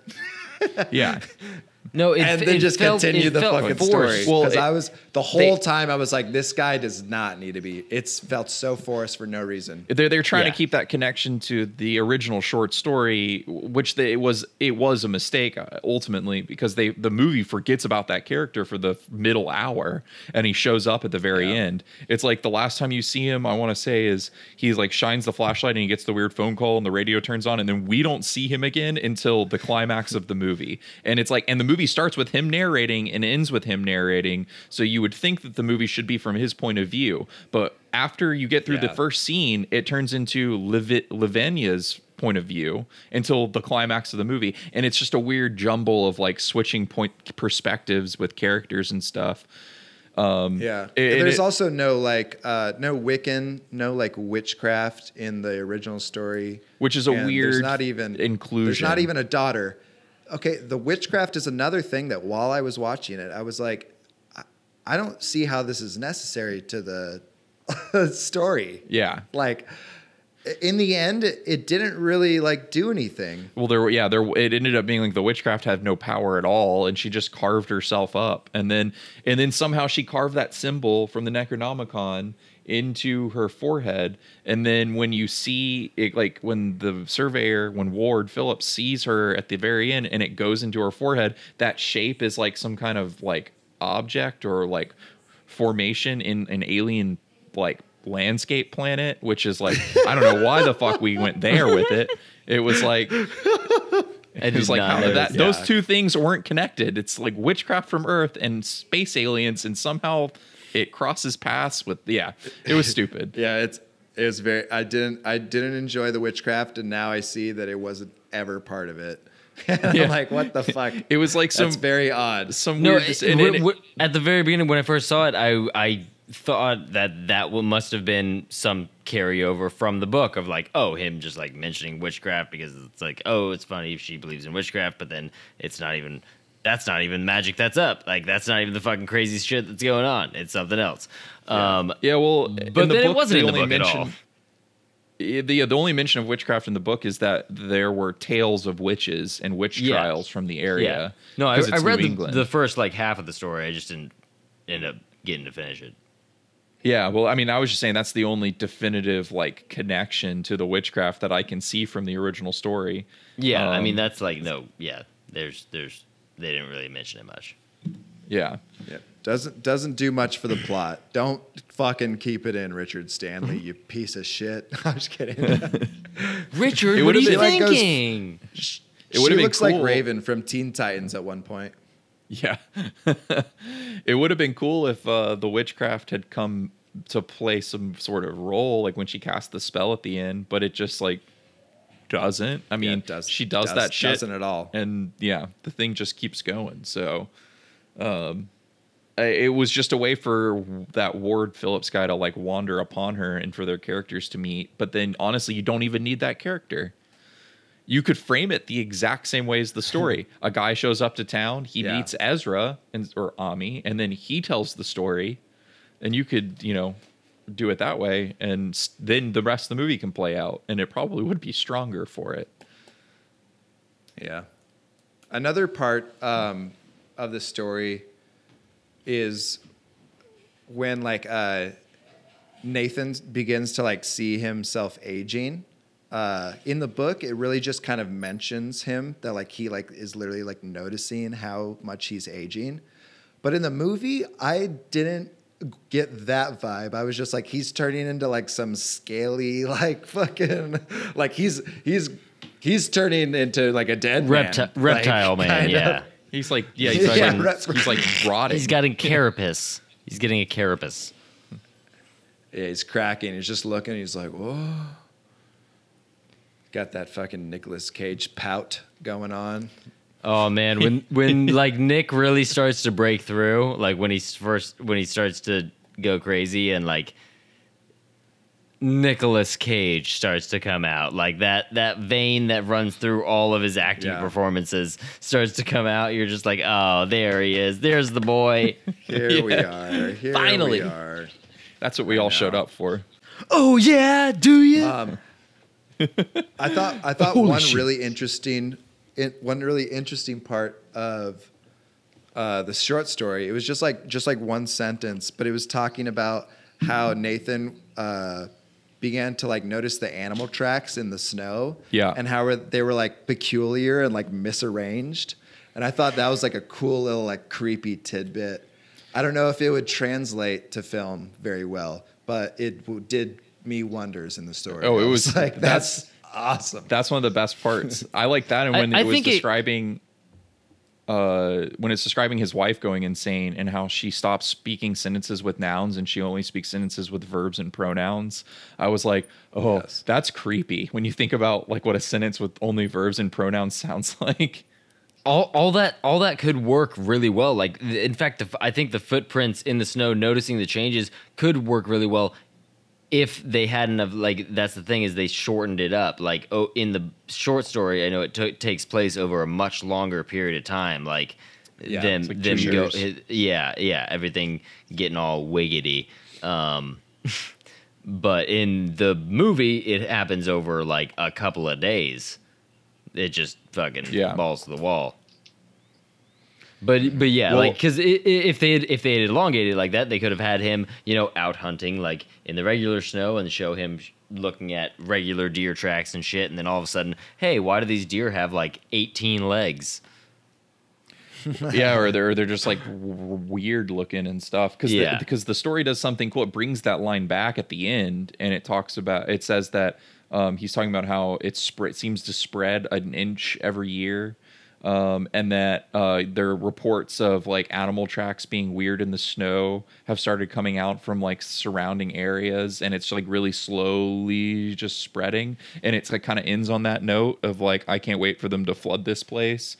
yeah No, it, and it then just felt, continue the fucking forced. story. Well, Because it- I was the whole they- time I was like, this guy does not need to be. It's felt so forced for no reason. they're they're trying Yeah. to keep that connection to the original short story, which they, it was it was a mistake uh, ultimately because they the movie forgets about that character for the middle hour and he shows up at the very Yeah. end. It's like the last time you see him, I want to say is he like shines the flashlight and he gets the weird phone call and the radio turns on and then we don't see him again until the climax of the movie. And it's like and the movie starts with him narrating and ends with him narrating, so you would think that the movie should be from his point of view, but after you get through the first scene, it turns into Liv- Lavinia's point of view until the climax of the movie, and it's just a weird jumble of like switching point perspectives with characters and stuff. Um, Yeah. it- There's it- also no like uh no Wiccan, no like witchcraft in the original story. Which is a And weird there's not even inclusion. There's not even a daughter. Okay, the witchcraft is another thing that while I was watching it, I was like, I, I don't see how this is necessary to the story. yeah. Like in the end, it didn't really like do anything. Well, there, yeah, there. It ended up being like the witchcraft had no power at all, and she just carved herself up, and then, and then somehow she carved that symbol from the Necronomicon into her forehead, and then when you see it, like when the surveyor, when Ward Phillips sees her at the very end, and it goes into her forehead, that shape is like some kind of like object or like formation in an alien like landscape planet, which is like I don't know why the fuck we went there with it. It was like it was like notice that that. those two things weren't connected. It's like witchcraft from Earth and space aliens, and somehow it crosses paths with yeah. It was stupid. Yeah, it's it was very. I didn't I didn't enjoy the witchcraft, and now I see that it wasn't ever part of it. Yeah. I'm like, what the fuck? It was like some That's very odd. some No, weird. it- and w- it- w- at the very beginning when I first saw it, I I thought that that must have been some carryover from the book of like, oh, him just like mentioning witchcraft because it's like, oh, it's funny if she believes in witchcraft, but then it's not even. That's not even magic. That's up. Like that's not even the fucking crazy shit that's going on. It's something else. Um, yeah, well, but the then it book, wasn't they in the only book at all. mention- the the only mention of witchcraft in the book is that there were tales of witches and witch Yeah. trials from the area. Yeah. No, I, I read the, the first like half of the story. I just didn't end up getting to finish it. Yeah, well, I mean, I was just saying that's the only definitive like connection to the witchcraft that I can see from the original story. Yeah, I Um, mean that's like no, yeah. There's there's they didn't really mention it much. Yeah, Yeah. Doesn't doesn't do much for the plot. Don't fucking keep it in, Richard Stanley, you piece of shit. I'm just kidding. Richard, what are you been- like goes- thinking? It she would've been looks like. Raven from Teen Titans at one point. yeah. it would have been cool if uh, the witchcraft had come to play some sort of role, like when she cast the spell at the end. But it just like doesn't. I mean, it does- she does, does- that shit. doesn't at all. And yeah, the thing just keeps going. So, um, it was just a way for that Ward Phillips guy to like wander upon her and for their characters to meet. But then honestly, you don't even need that character. You could frame it the exact same way as the story. a guy shows up to town, he Yeah. meets Ezra and or Ammi, and then he tells the story. And you could, you know, do it that way, and then the rest of the movie can play out, and it probably would be stronger for it. Yeah. Another part um, of the story is when like uh, Nathan begins to like see himself aging. Uh, in the book, it really just kind of mentions him that like he like is literally like noticing how much he's aging. But in the movie, I didn't get that vibe. I was just like he's turning into like some scaly like fucking like he's he's he's turning into like a dead man. Reptile Like, man, kind yeah. of. He's like, yeah, he's, Yeah, fucking- right. he's like rotting. He's getting carapace. He's getting a carapace. Yeah, he's cracking. He's just looking. He's like, whoa. Got that fucking Nicolas Cage pout going on. Oh man, when when like Nick really starts to break through, like when he's first when he starts to go crazy and like Nicolas Cage starts to come out, like that that vein that runs through all of his acting Yeah. performances starts to come out. You're just like, oh, there he is. There's the boy. Here we are. Here Finally. we are. That's what we all showed up for. oh yeah, do you? Um, I thought I thought Holy one shit. really interesting in, one really interesting part of uh, the short story. It was just like just like one sentence, but it was talking about how Nathan uh, began to like notice the animal tracks in the snow, Yeah. and how they were like peculiar and like misarranged. And I thought that was like a cool little like creepy tidbit. I don't know if it would translate to film very well, but it w- did me wonders in the story. Oh, it I was- like that's- that's awesome. That's one of the best parts. I like that. And when I it was think it- describing, uh, when it's describing his wife going insane and how she stops speaking sentences with nouns and she only speaks sentences with verbs and pronouns, I was like, oh, Yes. that's creepy. When you think about like what a sentence with only verbs and pronouns sounds like. all, all that all that could work really well like in fact the, f- i think the footprints in the snow noticing the changes could work really well if they hadn't have like that's the thing is they shortened it up. Like oh in the short story i know it took takes place over a much longer period of time like Yeah, them like them go it- yeah yeah everything getting all wiggity. Um but in the movie it happens over like a couple of days. It just fucking Yeah. balls to the wall but but yeah, Well- like because if they had, if they had elongated it like that, they could have had him, you know, out hunting like in the regular snow and show him looking at regular deer tracks and shit, and then all of a sudden, hey, why do these deer have like eighteen legs? yeah, or they're they're just like w- weird looking and stuff. Because Yeah. because the story does something cool. It brings that line back at the end, and it talks about. It says that um, he's talking about how it spread seems to spread an inch every year. Um, and that uh, there are reports of like animal tracks being weird in the snow have started coming out from like surrounding areas, and it's like really slowly just spreading. And it's like kind of ends on that note of like, I can't wait for them to flood this place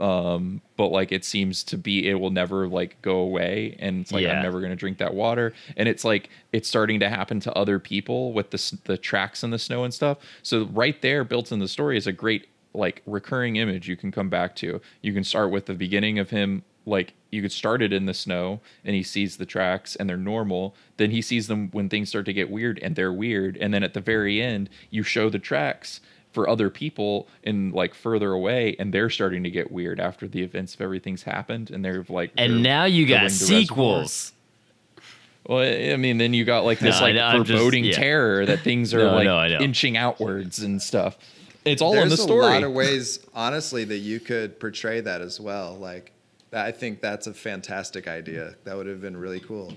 um but like it seems to be it will never like go away and it's like Yeah. i'm never going to drink that water and it's like it's starting to happen to other people with the the tracks in the snow and stuff so right there built in the story is a great like recurring image you can come back to you can start with the beginning of him like you could start it in the snow and he sees the tracks and they're normal then he sees them when things start to get weird and they're weird and then at the very end you show the tracks for other people in like further away and they're starting to get weird after the events of everything's happened and they're like And they're now you got filling the reservoir. sequels. well i mean then you got like this No, like I'm just- foreboding yeah. terror that things are No, like no, inching outwards and stuff it's all There's in the story a lot of ways, honestly, that you could portray that as well. Like, I think that's a fantastic idea. That would have been really cool.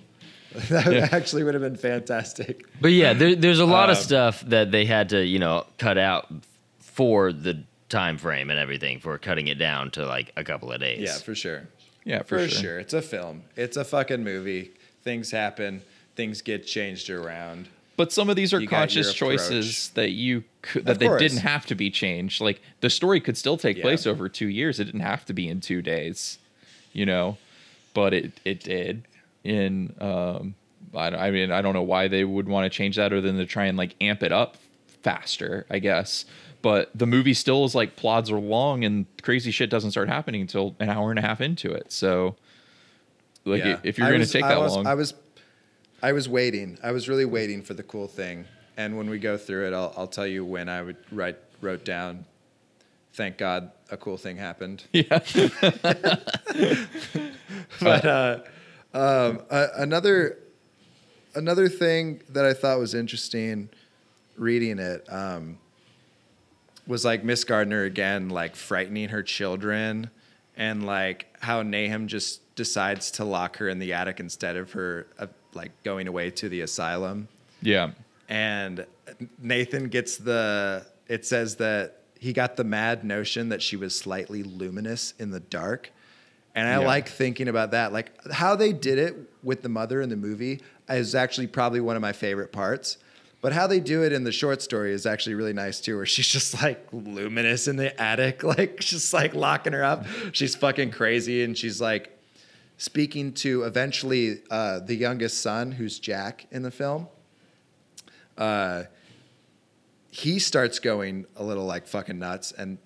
that Yeah. actually would have been fantastic. But yeah, there, there's a lot of Um, stuff that they had to, you know, cut out for the time frame and everything for cutting it down to like a couple of days. Yeah, for sure. yeah for, For, sure. sure. It's a film. It's a fucking movie. Things happen. Things get changed around. But some of these are You conscious choices that you could, that Of they course. didn't have to be changed. Like the story could still take Yeah. place over two years. It didn't have to be in two days, you know, but it it did. In um, I, I mean, I don't know why they would want to change that other than to try and like amp it up faster, I guess. But the movie still is like plods along, and crazy shit doesn't start happening until an hour and a half into it. So, like, Yeah. if you're going to take I that was, long, I was, I was waiting. I was really waiting for the cool thing. And when we go through it, I'll, I'll tell you when I would write wrote down. Thank God, a cool thing happened. yeah, but uh, um, uh, another another thing that I thought was interesting reading it um, was like Miss Gardner again, like frightening her children, and like how Nahum just decides to lock her in the attic instead of her uh, like going away to the asylum yeah. and Nathan gets the it says that he got the mad notion that she was slightly luminous in the dark. And I Yeah. like thinking about that. Like how they did it with the mother in the movie is actually probably one of my favorite parts. But how they do it in the short story is actually really nice too, where she's just like luminous in the attic, like just like locking her up. She's fucking crazy and she's like speaking to eventually uh, the youngest son, who's Jack in the film uh, he starts going a little like fucking nuts and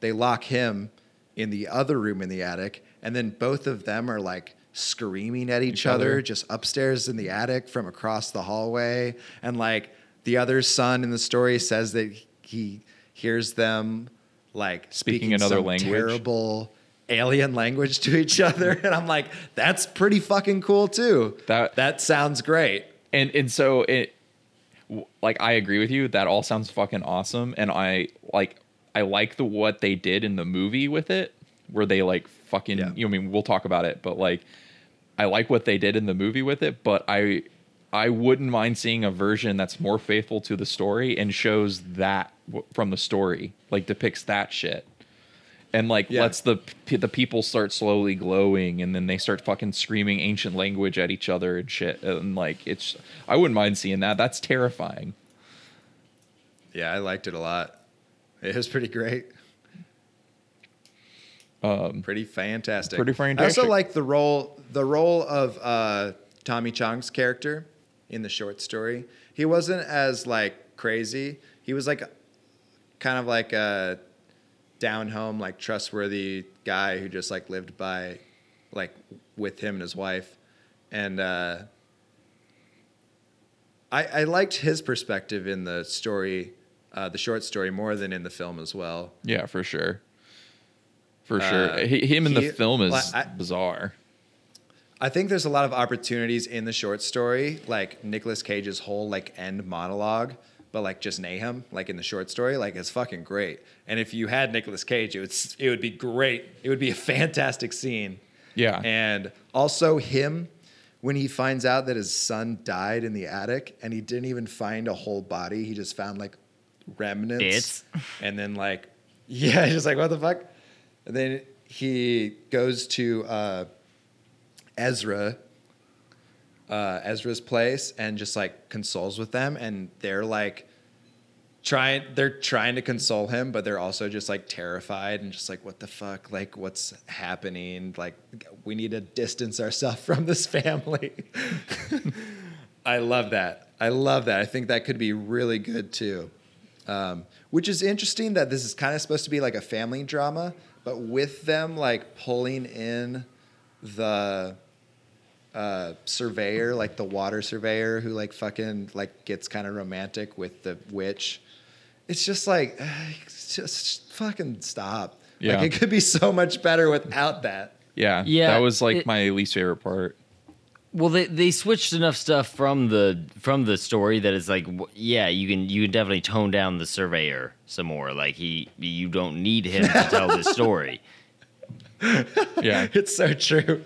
they lock him in the other room in the attic and then both of them are like screaming at each, Each other, other. just upstairs in the attic from across the hallway and like the other son in the story says that he hears them like speaking, another some language. terrible alien language to each other. And i'm like that's pretty fucking cool too. That- that sounds great. And and so it like i agree with you. That all sounds fucking awesome. And i like i like the what they did in the movie with it where they like fucking Yeah. you know i mean we'll talk about it but like i like what they did in the movie with it but i i wouldn't mind seeing a version that's more faithful to the story and shows that from the story like depicts that shit and like Yeah. lets the the people start slowly glowing and then they start fucking screaming ancient language at each other and shit and like it's i wouldn't mind seeing that that's terrifying Yeah, I liked it a lot. It was pretty great. um Pretty fantastic. Pretty fantastic I also like the role the role of uh, Tommy Chong's character in the short story. He wasn't as like crazy. He was like kind of like a down home, like trustworthy guy who just like lived by like with him and his wife. And uh I, I liked his perspective in the story, uh, the short story, more than in the film as well. yeah for sure for Uh, sure H- him in he- the film is like, I- bizarre I think there's a lot of opportunities in the short story, like Nicolas Cage's whole like end monologue, but like just Nahum, like in the short story, like it's fucking great. And if you had Nicolas Cage, it would it would be great. It would be a fantastic scene. yeah And also him when he finds out that his son died in the attic and he didn't even find a whole body, he just found like remnants. Bits. And then like yeah, just like what the fuck? And then he goes to uh, Ezra uh, Ezra's place and just like consoles with them and they're like trying they're trying to console him but they're also just like terrified and just like what the fuck? Like what's happening? Like we need to distance ourselves from this family. I love that. I love that. I think that could be really good too. Um, which is interesting that this is kind of supposed to be like a family drama but with them like pulling in the uh, surveyor, like the water surveyor who like fucking like gets kind of romantic with the witch. It's just like, it's just fucking stop. Yeah. Like it could be so much better without that. yeah Yeah, that was like it- my least favorite part Well, they they switched enough stuff from the from the story that it's like, yeah, you can you can definitely tone down the surveyor some more. Like he, you don't need him to tell the story. yeah It's so true.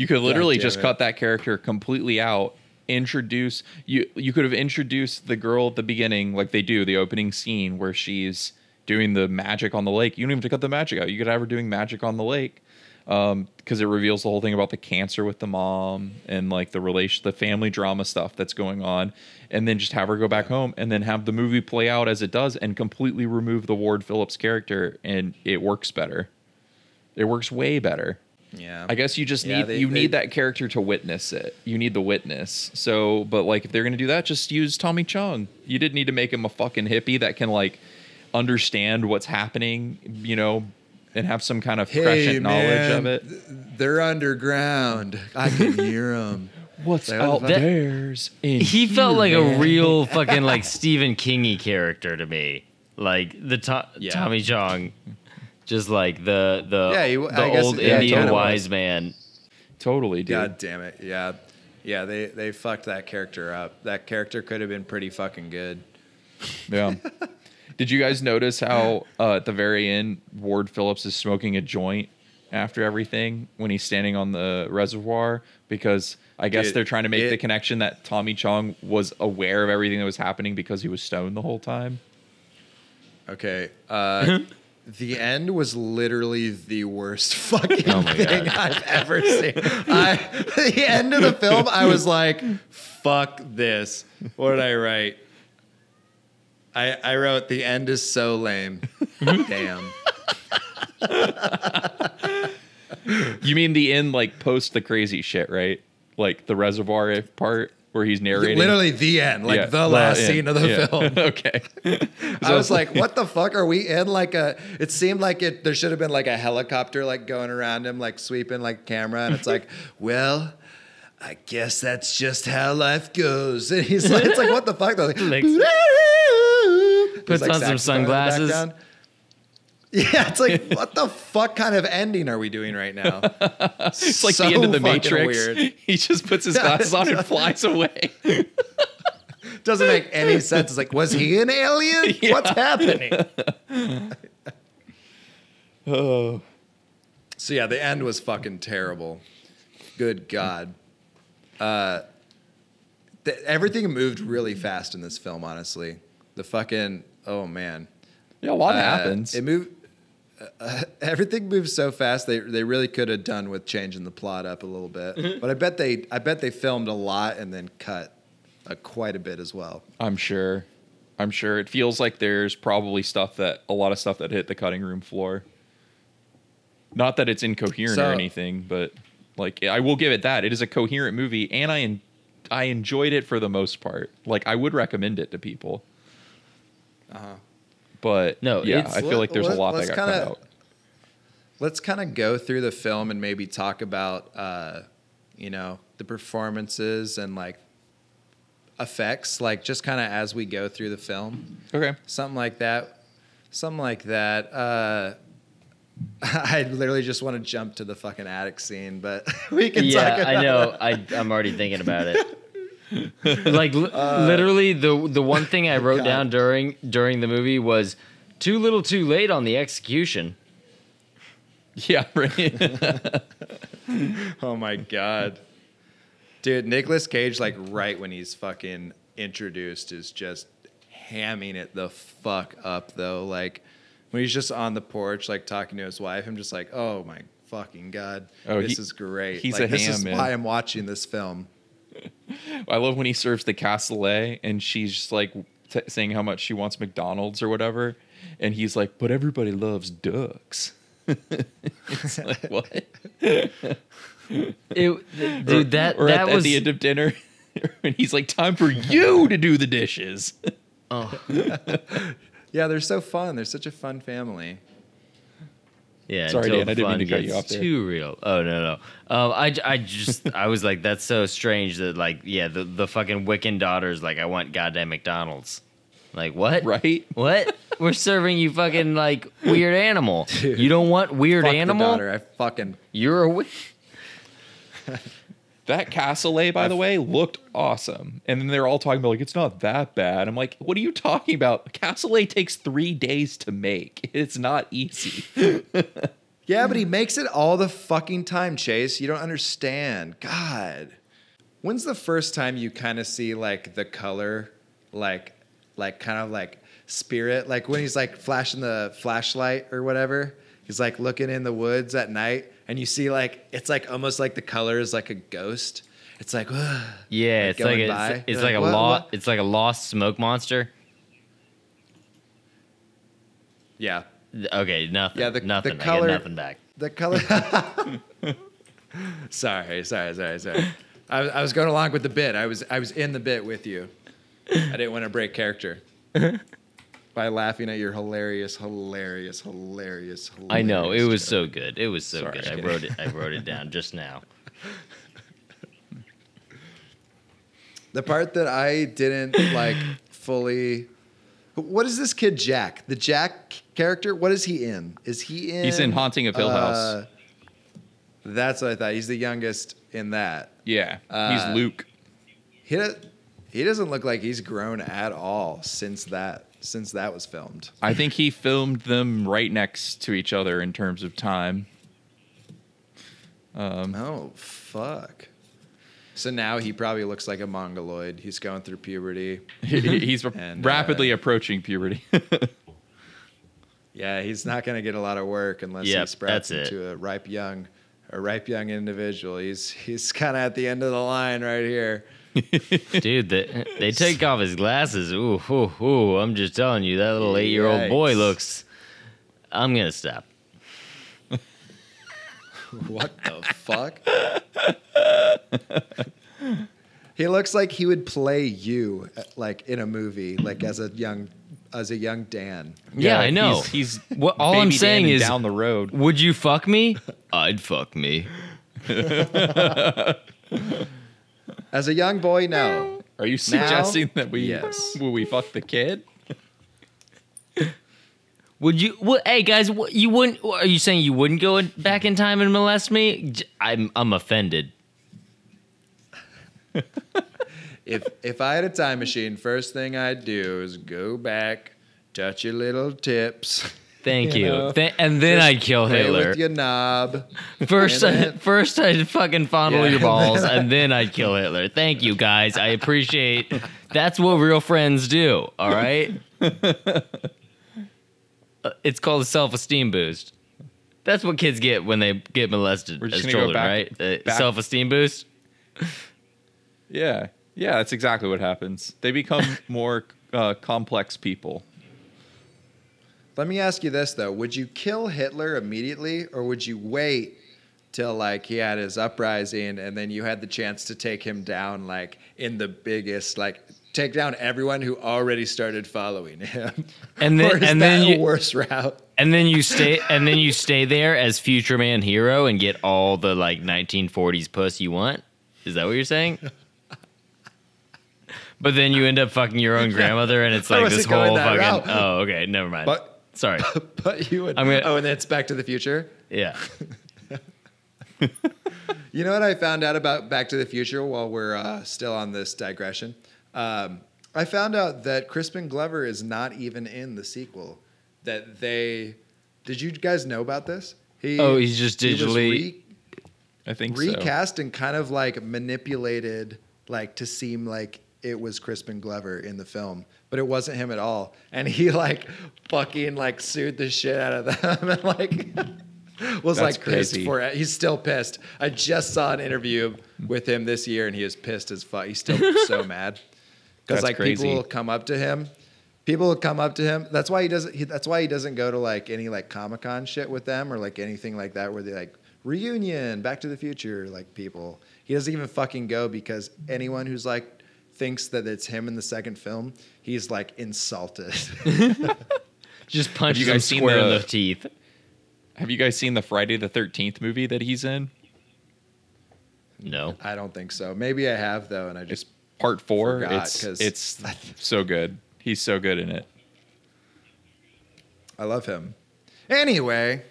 You could literally just it. cut that character completely out. Introduce you. You could have introduced the girl at the beginning, like they do the opening scene where she's doing the magic on the lake. You don't even have to cut the magic out. You could have her doing magic on the lake, um, because it reveals the whole thing about the cancer with the mom and like the relation, the family drama stuff that's going on, and then just have her go back home and then have the movie play out as it does and completely remove the Ward Phillips character, and it works better. It works way better. Yeah. I guess you just Yeah, need they- you they- need that character to witness it. You need the witness. So, but like if they're gonna do that, just use Tommy Chong. You didn't need to make him a fucking hippie that can like understand what's happening, you know, and have some kind of prescient knowledge of it. They're underground. I can hear them. What's Like, out the fuck? there's in He felt like man. a real fucking like Stephen Kingy character to me. Like the to- Yeah. Tommy Chong, just like the the Yeah, he- the I guess- old yeah, Indian totally. wise man. totally, dude. God damn it. Yeah. Yeah, they, they fucked that character up. That character could have been pretty fucking good. Yeah. Did you guys notice how uh, at the very end Ward Phillips is smoking a joint after everything when he's standing on the reservoir? Because I guess Dude, they're trying to make it- the connection that Tommy Chong was aware of everything that was happening because he was stoned the whole time. Okay. Uh, the end was literally the worst fucking Oh thing I've ever seen. I, the end of the film, I was like, fuck this. What did I write? I, I wrote, the end is so lame. Damn. You mean the end, like post the crazy shit, right? Like the reservoir part where he's narrating. Literally the end, like Yeah, the last yeah, scene of the yeah. film. okay. I was like, what the fuck are we in? Like a, it seemed like it, there should have been like a helicopter like going around him, like sweeping like camera. And it's like, well, I guess that's just how life goes. And he's like, it's like, what the fuck? They're Like, Like- Puts like, on some saxophone in the sunglasses. Yeah, it's like, what the fuck kind of ending are we doing right now? It's like the end of the Matrix. Weird. He just puts his glasses on and flies away. Doesn't make any sense. It's like, was he an alien? Yeah. What's happening? oh. So yeah, the end was fucking terrible. Good God. Uh, th- everything moved really fast in this film. Honestly, the fucking oh man, Yeah, a lot Uh, happens. It moved. Uh, everything moves so fast. They they really could have done with changing the plot up a little bit. Mm-hmm. But I bet they I bet they filmed a lot and then cut uh, quite a bit as well. I'm sure. I'm sure. It feels like there's probably stuff that a lot of stuff that hit the cutting room floor. Not that it's incoherent So- or anything, but like I will give it that. It is a coherent movie and I en- I enjoyed it for the most part. Like I would recommend it to people. Uh-huh. But No, yeah, I feel like there's a lot that let's got cut kinda- out. Let's kind of go through the film and maybe talk about, uh, you know, the performances and like effects, like just kind of as we go through the film, Okay. something like that, something like that. Uh, I literally just want to jump to the fucking attic scene, but we can talk Yeah, I know. I I'm already thinking about it. like li- uh, literally the the one thing I wrote God. down during during the movie was too little too late on the execution. Yeah, right. Oh my god, dude! Nicolas Cage, like right when he's fucking introduced, is just hamming it the fuck up though. Like when he's just on the porch, like talking to his wife, I'm just like, oh my fucking god, Oh, this he- is great. he's like, a this ham, is man. why I'm watching this film. I love when he serves the cassoulet and she's just like t- saying how much she wants McDonald's or whatever, and he's like, "But everybody loves ducks." it's like what? It, dude, that or that at, at was the end of dinner, and he's like, "Time for you to do the dishes." oh, Yeah, they're so fun. They're such a fun family. Yeah. Sorry, Dan, I didn't mean to cut you off there. Too real. Oh no no. Um, I I just I was like that's so strange that like yeah the the fucking Wiccan daughters like I want goddamn McDonald's. Like what? Right? What? We're serving you fucking like weird animal. You don't want weird animal? daughter. I fucking You're a wi- That cassoulet, by the way, looked awesome. And then they're all talking about like it's not that bad. I'm like, what are you talking about? Cassoulet takes three days to make. It's not easy. Yeah, but he makes it all the fucking time, Chase. You don't understand. God. When's the first time you kind of see like the color, like, like kind of like spirit, like when he's like flashing the flashlight or whatever? He's like looking in the woods at night, and you see like it's like almost like the color is like a ghost. It's like Yeah, Like it's like a, it's, it's like, like, a lost it's like a lost smoke monster. yeah, Okay, nothing. Yeah, the- the nothing. color- I get nothing back. the color. sorry, sorry, sorry, sorry. I, was- I was going along with the bit. I was I was in the bit with you. I didn't want to break character by laughing at your hilarious, hilarious, hilarious. hilarious I know it was joke. so good. It was so Sorry, good. I kidding. wrote it. I wrote it down just now. The part that I didn't like fully. What is this kid Jack? The Jack character? What is he in? Is he in? He's in Haunting of Hill House. uh, That's what I thought. He's the youngest in that. Yeah, uh, he's Luke. He he doesn't look like he's grown at all since that since that was filmed. I think he filmed them right next to each other in terms of time. Um, Oh fuck. So now he probably looks like a mongoloid. He's going through puberty. he's And, rapidly uh, approaching puberty. Yeah, he's not going to get a lot of work unless Yep, he sprouts that's it. into a ripe young, a ripe young individual. He's he's kind of at the end of the line right here. Dude, they, they take off his glasses. Ooh, ooh, ooh. I'm just telling you, that little eight year old boy looks. I'm going to stop. What the fuck? he looks like he would play you, uh, like in a movie, like as a young, as a young Dan. Yeah, I know. He's, he's What- all I'm saying Dan is- down the road. Would you fuck me? I'd fuck me. As a young boy, no. Are you suggesting that we yes. will we fuck the kid? Would you? What, hey guys, what, you wouldn't? Are you saying you wouldn't go in, back in time and molest me? J- I'm I'm offended. If if I had a time machine, first thing I'd do is go back, touch your little tips. Thank You you. know, Th- and then I'd kill Hitler. with your knob. First, I, first I'd fucking fondle Yeah, your balls, and then I'd kill Hitler. Thank you guys. I appreciate. That's what real friends do. All right. Uh, it's called a self-esteem boost. That's what kids get when they get molested as children, back- right? Uh, back- Self-esteem boost. Yeah, yeah, that's exactly what happens. They become more uh, complex people. Let me ask you this though: Would you kill Hitler immediately, or would you wait till like he had his uprising, and then you had the chance to take him down, like in the biggest, like take down everyone who already started following him? And then- and then you- worse route? And then you stay, and then you stay there as future man hero and get all the like 1940s puss you want. Is that what you're saying? But then you end up fucking your own grandmother, and it's like this whole fucking. route. Oh, okay, never mind. But Sorry. but you would. I'm gonna- oh, and then it's Back to the Future. Yeah. You know what I found out about Back to the Future while we're uh, still on this digression? Um, I found out that Crispin Glover is not even in the sequel. That they. Did you guys know about this? He, Oh, he's just he digitally- re- I think so. recast and kind of like manipulated, like to seem like it was Crispin Glover in the film, but it wasn't him at all. And he like fucking like sued the shit out of them and like was That's like pissed crazy. for it. He's still pissed. I just saw an interview with him this year, and he is pissed as fuck. He's still so mad because like crazy. people will come up to him. People will come up to him. That's why he doesn't. He, that's why he doesn't go to like any like Comic Con shit with them or like anything like that where they like reunion, Back to the Future, like people. He doesn't even fucking go because anyone who's like thinks that it's him in the second film, he's like insulted. Just punch you you guys guys seen square in the- the teeth. Have you guys seen the Friday the Thirteenth movie that he's in? No. I don't think so. Maybe I have though, and I It's just part four. Forgot, it's 'cause- it's so good. He's so good in it. I love him. Anyway,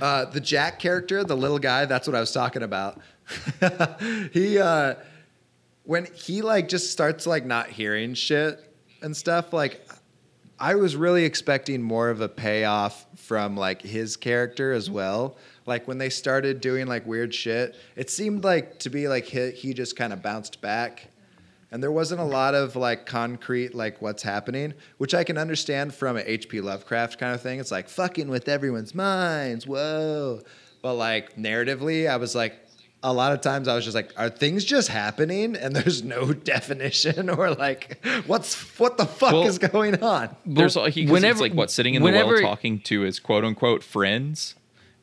uh, the Jack character, the little guy, that's what I was talking about. he, uh, when he like just starts like not hearing shit and stuff, like I was really expecting more of a payoff from like his character as mm-hmm. well. Like when they started doing like weird shit, it seemed like to be like he, he just kind of bounced back and there wasn't a lot of like concrete like what's happening, which I can understand from an H.P. Lovecraft kind of thing. It's like fucking with everyone's minds, whoa. But like narratively, I was like, a lot of times I was just like, are things just happening and there's no definition or like, what's what the fuck Well, is going on? There's he, 'cause it's whenever- like what sitting in the well talking to his quote unquote friends,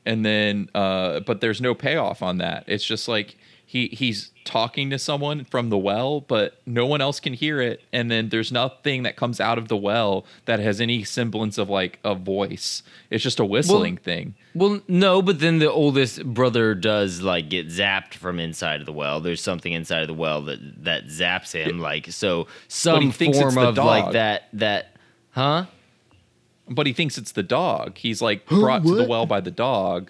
and then uh, but there's no payoff on that. It's just like he he's talking to someone from the well, but no one else can hear it, and then there's nothing that comes out of the well that has any semblance of like a voice. It's just a whistling thing. Well, no, but then the oldest brother does like get zapped from inside of the well. There's something inside of the well that that zaps him. Like so, some thinks it's form the of like that. That, huh? But he thinks it's the dog. He's like brought to the well by the dog.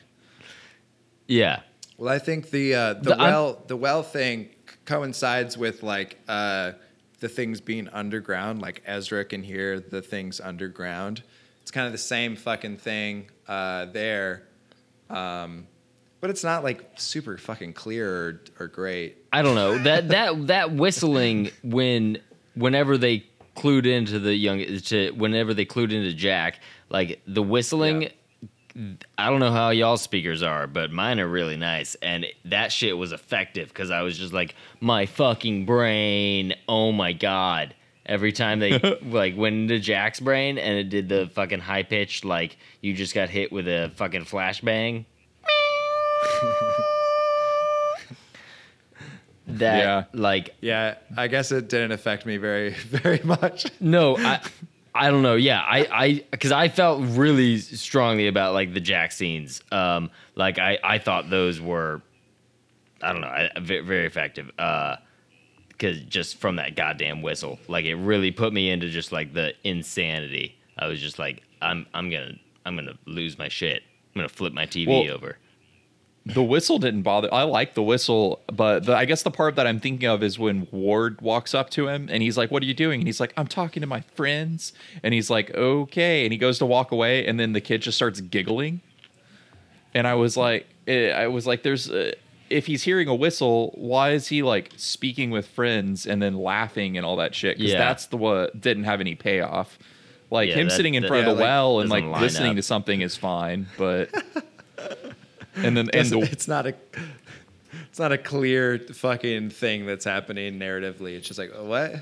Yeah. Well, I think the uh, the, The- well the well thing coincides with like uh, the things being underground. Like Ezra can hear the things underground. It's kind of the same fucking thing uh, there, um, but it's not like super fucking clear or, or great. I don't know that that that whistling when whenever they clued into the young to whenever they clued into Jack, like the whistling. Yeah. I don't know how y'all speakers are, but mine are really nice, and that shit was effective because I was just like, my fucking brain, oh my god! Every time they like went into Jack's brain and it did the fucking high pitched like you just got hit with a fucking flashbang. that Yeah. like Yeah, I guess it didn't affect me very very much. No, I I don't know. Yeah, I I because I felt really strongly about like the Jack scenes. Um, like I I thought those were, I don't know, I, very, very effective. Uh, because just from that goddamn whistle, like it really put me into just like the insanity. I was just like, I'm I'm gonna I'm gonna lose my shit. I'm gonna flip my TV Well, over. The whistle didn't bother. I like the whistle, but the, I guess the part that I'm thinking of is when Ward walks up to him and he's like, "What are you doing?" And he's like, "I'm talking to my friends." And he's like, "Okay." And he goes to walk away, and then the kid just starts giggling. And I was like, eh, I was like, "There's." Uh, if he's hearing a whistle, why is he like speaking with friends and then laughing and all that shit? Because Yeah. that's the what didn't have any payoff. Like Yeah, him that- sitting in that- front yeah, of the like, well and like listening up. to something is fine, but and then and It's, the, it's not a it's not a clear fucking thing that's happening narratively. It's just like oh, what?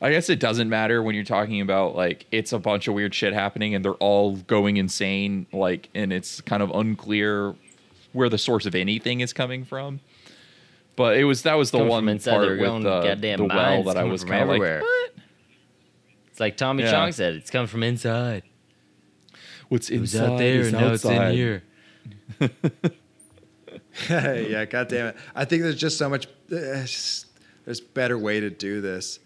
I guess it doesn't matter when you're talking about like it's a bunch of weird shit happening and they're all going insane, like, and it's kind of unclear where the source of anything is coming from. But it was that was the Coming one from inside part their with own the, goddamn the well that I was kind of like, what? It's like Tommy Yeah. Chong said, it's come from inside. What's It was inside out there, is and now it's in outside. here. yeah, god damn it. I think there's just so much eh, just- there's better way to do this.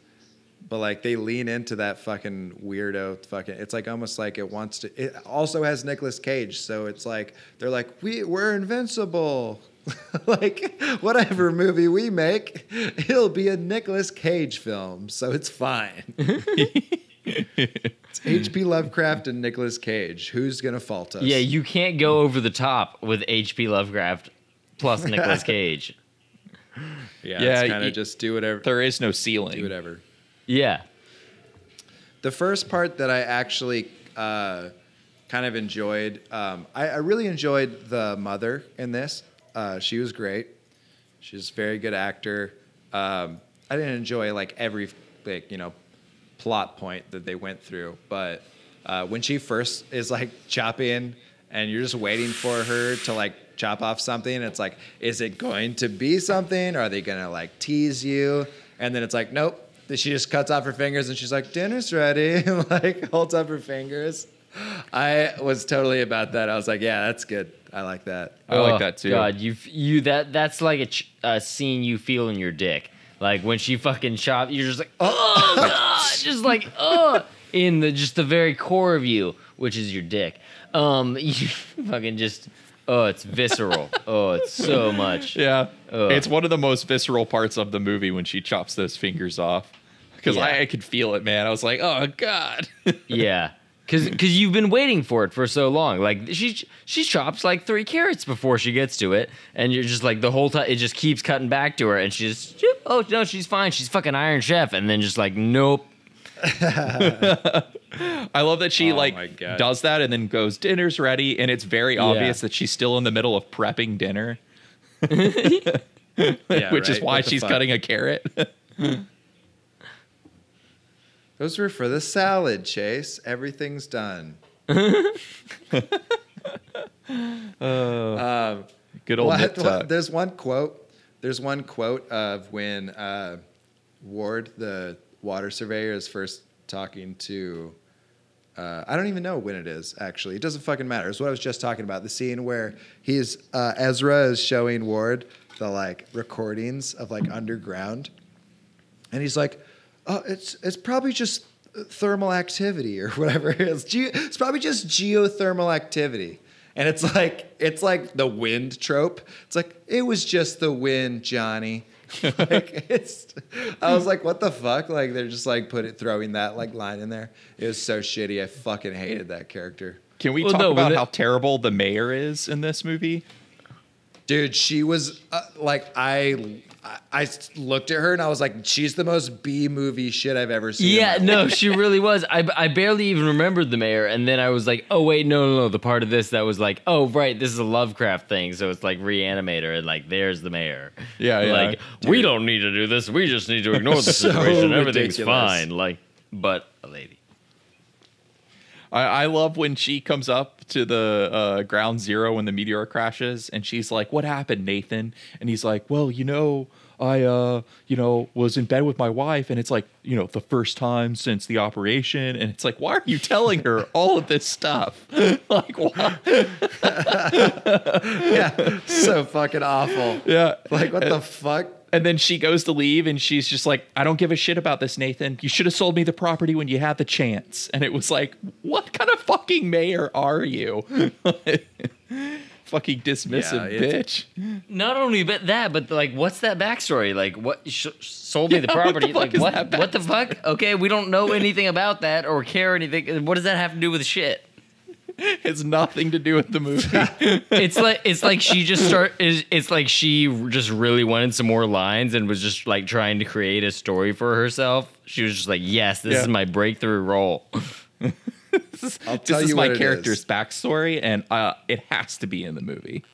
But like they lean into that fucking weirdo fucking it's like almost like it wants to it also has Nicolas Cage, so it's like they're like, We we're invincible. like whatever movie we make, it'll be a Nicolas Cage film, so it's fine. it's H.P. Lovecraft and Nicolas Cage. Who's gonna fault us? Yeah, you can't go over the top with H.P. Lovecraft plus Nicolas Cage. yeah, Yeah, it's kind of just do whatever There is no ceiling. do whatever. Yeah. The first part that I actually uh, kind of enjoyed, um, I, I really enjoyed the mother in this. Uh, she was great. She's a very good actor. Um, I didn't enjoy like every like you know plot point that they went through, but uh, when she first is like chopping, and you're just waiting for her to like chop off something, it's like, is it going to be something? Are they gonna like tease you? And then it's like, nope. She just cuts off her fingers and she's like, dinner's ready. and like holds up her fingers. I was totally about that. I was like, yeah, that's good. I like that. I like Oh, that too. God, you f- you that that's like a, ch- a scene you feel in your dick. Like when she fucking chop, you're just like, oh god, just like oh, in the just the very core of you, which is your dick. Um, you fucking just oh, it's visceral. oh, it's so much. Yeah, Ugh. it's one of the most visceral parts of the movie when she chops those fingers off. Because Yeah. I, I could feel it, man. I was like, oh god. Yeah. Cause, cause you've been waiting for it for so long. Like she, she chops like three carrots before she gets to it, and you're just like the whole time. It just keeps cutting back to her, and she's just, oh no, she's fine. She's fucking Iron Chef, and then just like, nope. I love that she Oh like does that and then goes, dinner's ready, and it's very obvious that she's still in the middle of prepping dinner, Yeah, which is why she's fuck? cutting a carrot. Those were for the salad, Chase. Everything's done. um, Good old what- what- there's one quote. There's one quote of when uh, Ward, the water surveyor, is first talking to. Uh, I don't even know when it is. Actually, it doesn't fucking matter. It's what I was just talking about. The scene where he's uh, Ezra is showing Ward the like recordings of like underground, and he's like, "Oh, it's it's probably just thermal activity or whatever it is. Ge- it's probably just geothermal activity." And it's like it's like the wind trope. It's like it was just the wind, Johnny. like it's I was like, what the fuck? Like they're just like put it throwing that like line in there. It was so shitty. I fucking hated that character. Can we Well, talk no, about when it- how terrible the mayor is in this movie? Dude, she was uh, like I, I looked at her and I was like, she's the most B movie shit I've ever seen. Yeah, no, she really was. I, I barely even remembered the mayor, and then I was like, oh wait, no, no, no. The part of this that was like, oh right, this is a Lovecraft thing, so it's like reanimator, and like there's the mayor. Yeah, yeah. Like we don't need to do this. We just need to ignore the So situation. Everything's ridiculous. fine. Like, but a lady. I, I love when she comes up to the uh, ground zero when the meteor crashes, and she's like, "What happened, Nathan?" And he's like, "Well, you know, I, uh, you know, was in bed with my wife, and it's like, you know, the first time since the operation." And it's like, why are you telling her all of this stuff? like, why? yeah, so fucking awful. Yeah. Like what the fuck? And then she goes to leave, and she's just like, "I don't give a shit about this, Nathan. You should have sold me the property when you had the chance." And it was like, "What kind of fucking mayor are you?" Fucking dismissive Yeah, it's- bitch. Not only but that, but like, what's that backstory? Like, what sh- sold me the Yeah, what the property? fuck like, is what? that What the fuck? Okay, we don't know anything about that or care anything. What does that have to do with shit? It's nothing to do with the movie. it's like it's like she just start is it's like she just really wanted some more lines and was just like trying to create a story for herself. She was just like, "Yes, this Yeah. is my breakthrough role." I'll this tell is you my what character's is. backstory, and uh, it has to be in the movie.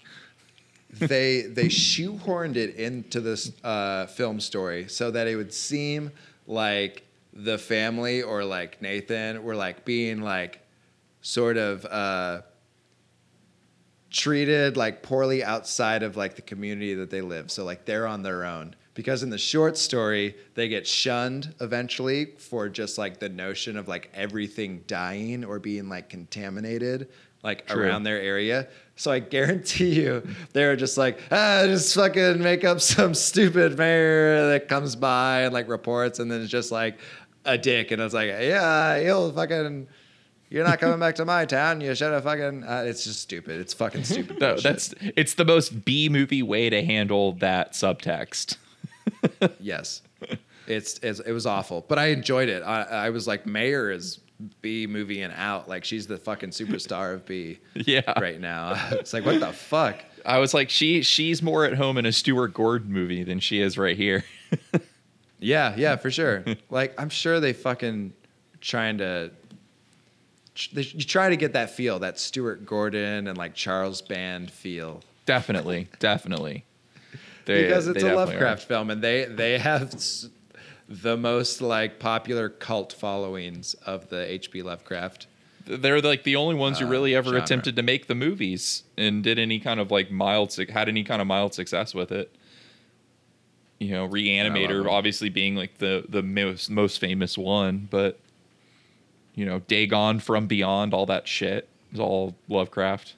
they they shoehorned it into this uh, film story so that it would seem like the family or like Nathan were like being like sort of uh, treated like poorly outside of like the community that they live. So like they're on their own. Because in the short story, they get shunned eventually for just like the notion of like everything dying or being like contaminated like True. around their area. So I guarantee you, they're just like, ah, just fucking make up some stupid mayor that comes by and like reports, and then it's just like a dick, and it's like, yeah, you'll fucking, you're not coming back to my town. You should have fucking. Uh, it's just stupid. It's fucking stupid. No, bullshit. that's it's the most B movie way to handle that subtext. Yes. It's, it's it was awful, but I enjoyed it. I, I was like, Mayor is B movie and out. Like she's the fucking superstar of B Yeah. right now. It's like what the fuck. I was like, she she's more at home in a Stuart Gordon movie than she is right here. Yeah, yeah, for sure. like I'm sure they fucking trying to. They, you try to get that feel, that Stuart Gordon and like Charles Band feel, definitely, definitely. They- because it's a Lovecraft film, and they they have the most like popular cult followings of the H.P. Lovecraft. They're like the only ones who Uh, really ever genre. attempted to make the movies and did any kind of like mild had any kind of mild success with it. You know, Reanimator obviously being like the the most most famous one, but you know, Dagon from Beyond, all that shit is all Lovecraft.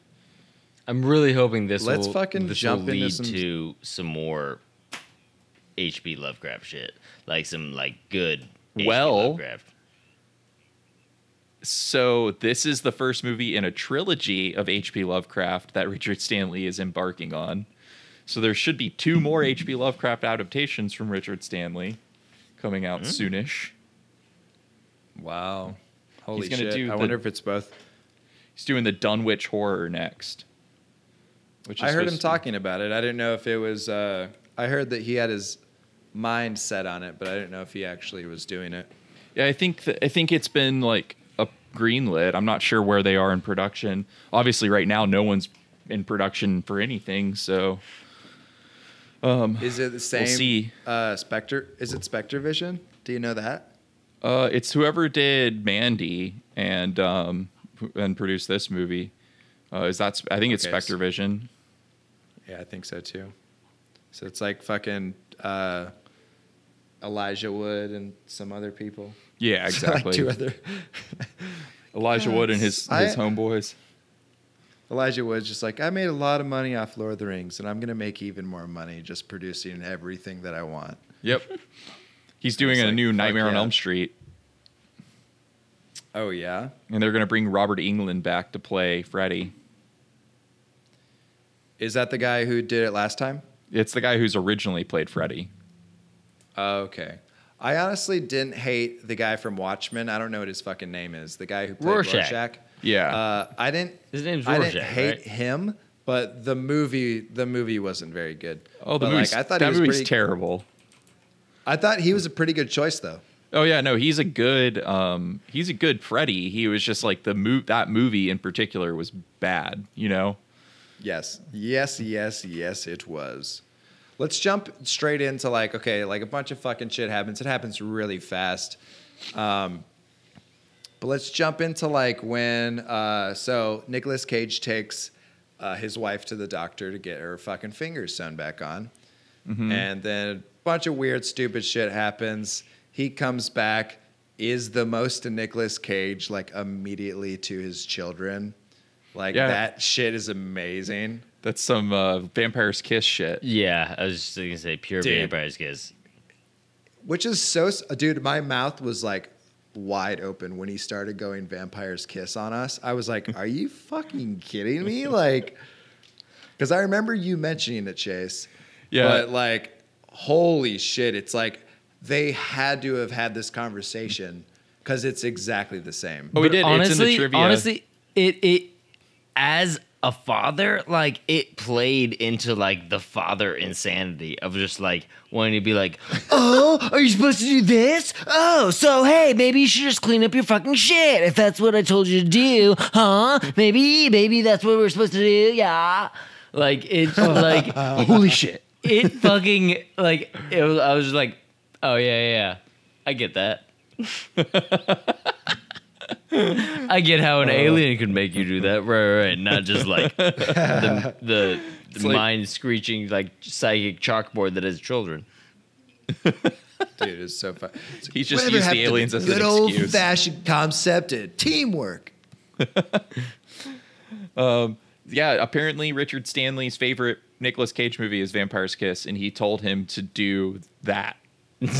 I'm really hoping this Let's will fucking this jump will lead some- to some more HP Lovecraft shit, like some like good. Well- Lovecraft. So this is the first movie in a trilogy of H.P. Lovecraft that Richard Stanley is embarking on. So there should be two more hmm. H.P. Lovecraft adaptations from Richard Stanley coming out hmm. soonish. Wow. Holy shit! I the- wonder if it's both. He's doing the Dunwich horror next. Which I heard him talking about it. I didn't know if it was. Uh, I heard that he had his mind set on it, but I didn't know if he actually was doing it. Yeah, I think th- I think it's been like a greenlit. I'm not sure where they are in production. Obviously, right now, no one's in production for anything. So Is it the same? We'll see. Uh, Spectre? Is it Spectre Vision? Do you know that? uh, it's whoever did Mandy and um, and produced this movie. Uh, is that? I think it's Okay, Spectre so- Vision. Yeah, I think so too. So it's like fucking uh, Elijah Wood and some other people. Yeah, like exactly. two other. Elijah Wood and his I- his homeboys. Elijah Wood's just like, I made a lot of money off Lord of the Rings, and I'm gonna make even more money just producing everything that I want. Yep. He's doing a like, new Nightmare on. Elm Street, Oh yeah. and they're going to bring Robert Englund back to play Freddy. Is that the guy who did it last time? It's the guy who's originally played Freddy. Oh, okay. I honestly didn't hate the guy from Watchmen. I don't know what his fucking name is. The guy who played Rorschach. Rorschach. Yeah. Uh, I didn't. His name's I Rorschach, didn't hate right? him, but the movie, the movie wasn't very good. oh, the But, movie's, like, I thought that he was movie's pretty, terrible. I thought he was a pretty good choice, though. Oh yeah, no, he's a good um he's a good Freddy. He was just like the move that movie in particular was bad, you know. Yes, yes, yes, yes, it was. Let's jump straight into like, okay, like a bunch of fucking shit happens. It happens really fast. Um, but let's jump into like when, uh, so Nicolas Cage takes uh, his wife to the doctor to get her fucking fingers sewn back on. And then a bunch of weird, stupid shit happens. He comes back, is the most Nicolas Cage, like immediately to his children. Like Yeah. that shit is amazing. That's some uh, vampire's kiss shit. Yeah, I was just gonna say pure Dude. vampire's kiss. Which is so, dude. My mouth was like wide open when he started going vampire's kiss on us. I was like, "Are you fucking kidding me?" Like, because I remember you mentioning it, Chase. Yeah. But like, holy shit! It's like they had to have had this conversation because it's exactly the same. Oh, we But did. Honestly, it's in the trivia. honestly, it it as a father, like it played into like the father insanity of just like wanting to be like, oh, are you supposed to do this? Oh, so hey, maybe you should just clean up your fucking shit if that's what I told you to do, huh? Maybe, maybe that's what we're supposed to do, yeah. Like it's like holy shit. It fucking like it was. I was just like, oh yeah, yeah, yeah. I get that. I get how an uh, alien could make you do that, right? Right. Not just like the the, the like- mind screeching like psychic chalkboard that has children. Dude, it's so fun. He's just used the aliens as good an old excuse. fashioned concept of teamwork. Um, yeah, apparently Richard Stanley's favorite Nicolas Cage movie is Vampire's Kiss, and he told him to do that.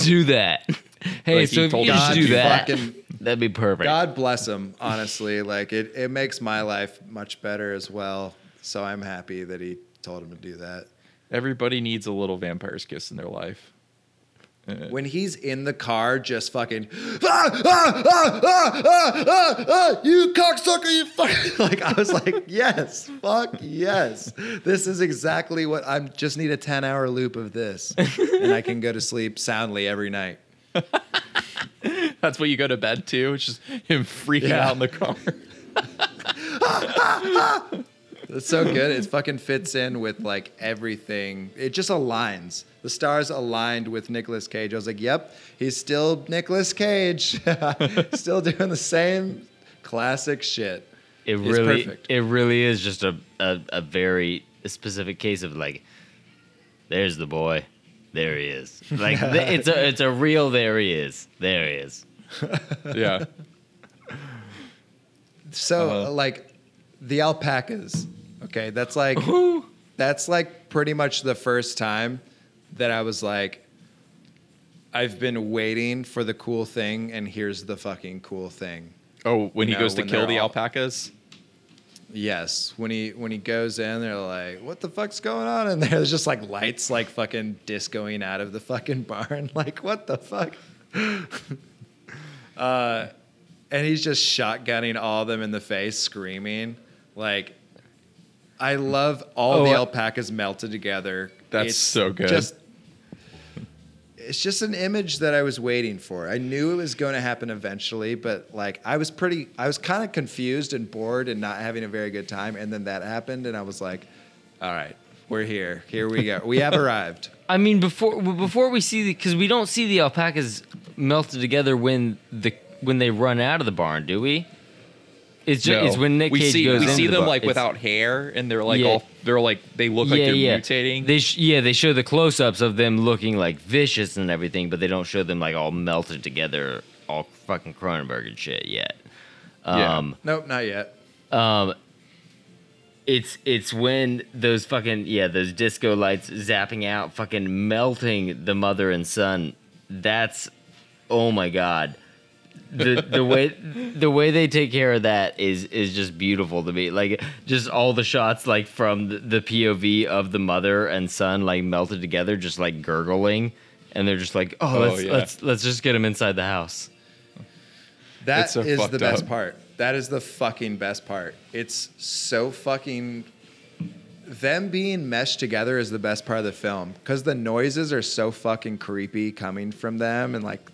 Do that. Hey, Like, he so if told you him just to do do that, fucking- that'd be perfect. God bless him, honestly. Like it, it makes my life much better as well. So I'm happy that he told him to do that. Everybody needs a little Vampire's Kiss in their life. Uh, When he's in the car, just fucking, ah, ah, ah, ah, ah, ah, ah, you cocksucker, you fuck. Like, I was like, yes, fuck yes. This is exactly what I'm just need a 10 hour loop of this. And I can go to sleep soundly every night. That's what you go to bed to. It's just him freaking Yeah. out in the car. It's so good. It fucking fits in with like everything. It just aligns. The stars aligned with Nicolas Cage. I was like, yep, he's still Nicolas Cage. still doing the same classic shit. it It's really, perfect. it really is just a, a a very specific case of like, there's the boy, there he is. Like th- it's a it's a real there he is, there he is. yeah. So Uh-huh. like the alpacas. Okay, that's like that's like pretty much the first time that I was like I've been waiting for the cool thing and here's the fucking cool thing. Oh, when he know, goes to kill the all- alpacas. Yes, when he when he goes in, they're like, "What the fuck's going on?" And there's just like lights, like fucking discoing out of the fucking barn. Like, what the fuck? uh, and he's just shotgunning all of them in the face, screaming. Like, I love all Oh, the alpacas melted together. That's so good. Just, it's just an image that I was waiting for. I knew it was going to happen eventually, but like I was pretty, I was kind of confused and bored and not having a very good time. And then that happened, and I was like, all right, we're here. Here we go. We have arrived. I mean, before before we see the because we don't see the alpacas melted together when the when they run out of the barn, do we? It's just No. it's when Nick we Cage see goes. we into see the them bar- like it's- without hair, and they're like Yeah. all they're like they look like they're mutating. They sh- yeah, they show the close-ups of them looking like vicious and everything, but they don't show them like all melted together, all fucking Cronenberg and shit yet. Yeah. Um, Nope, not yet. um, it's it's when those fucking yeah those disco lights zapping out, fucking melting the mother and son. That's oh my god. The the way the way they take care of that is is just beautiful to me. Like just all the shots like from the, the POV of the mother and son like melted together, just like gurgling, and they're just like, oh, Oh, let's yeah. let's let's just get them inside the house. That so is the fucked best up. part. That is the fucking best part. It's so fucking. Them being meshed together is the best part of the film because the noises are so fucking creepy coming from them, and like,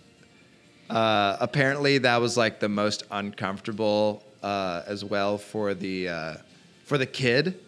uh, apparently that was like the most uncomfortable uh, as well for the uh, for the kid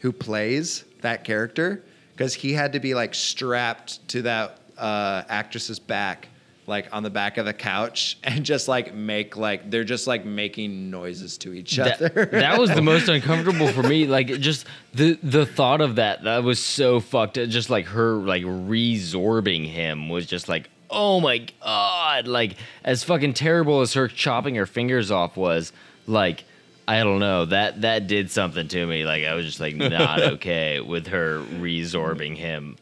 who plays that character because he had to be like strapped to that uh, actress's back like on the back of the couch and just like make like they're just like making noises to each That, other. that was the most uncomfortable for me. Like just the the thought of that that was so fucked. Just like her like resorbing him was just like oh my god. Like as fucking terrible as her chopping her fingers off was. Like I don't know that that did something to me. Like I was just like not okay with her resorbing him.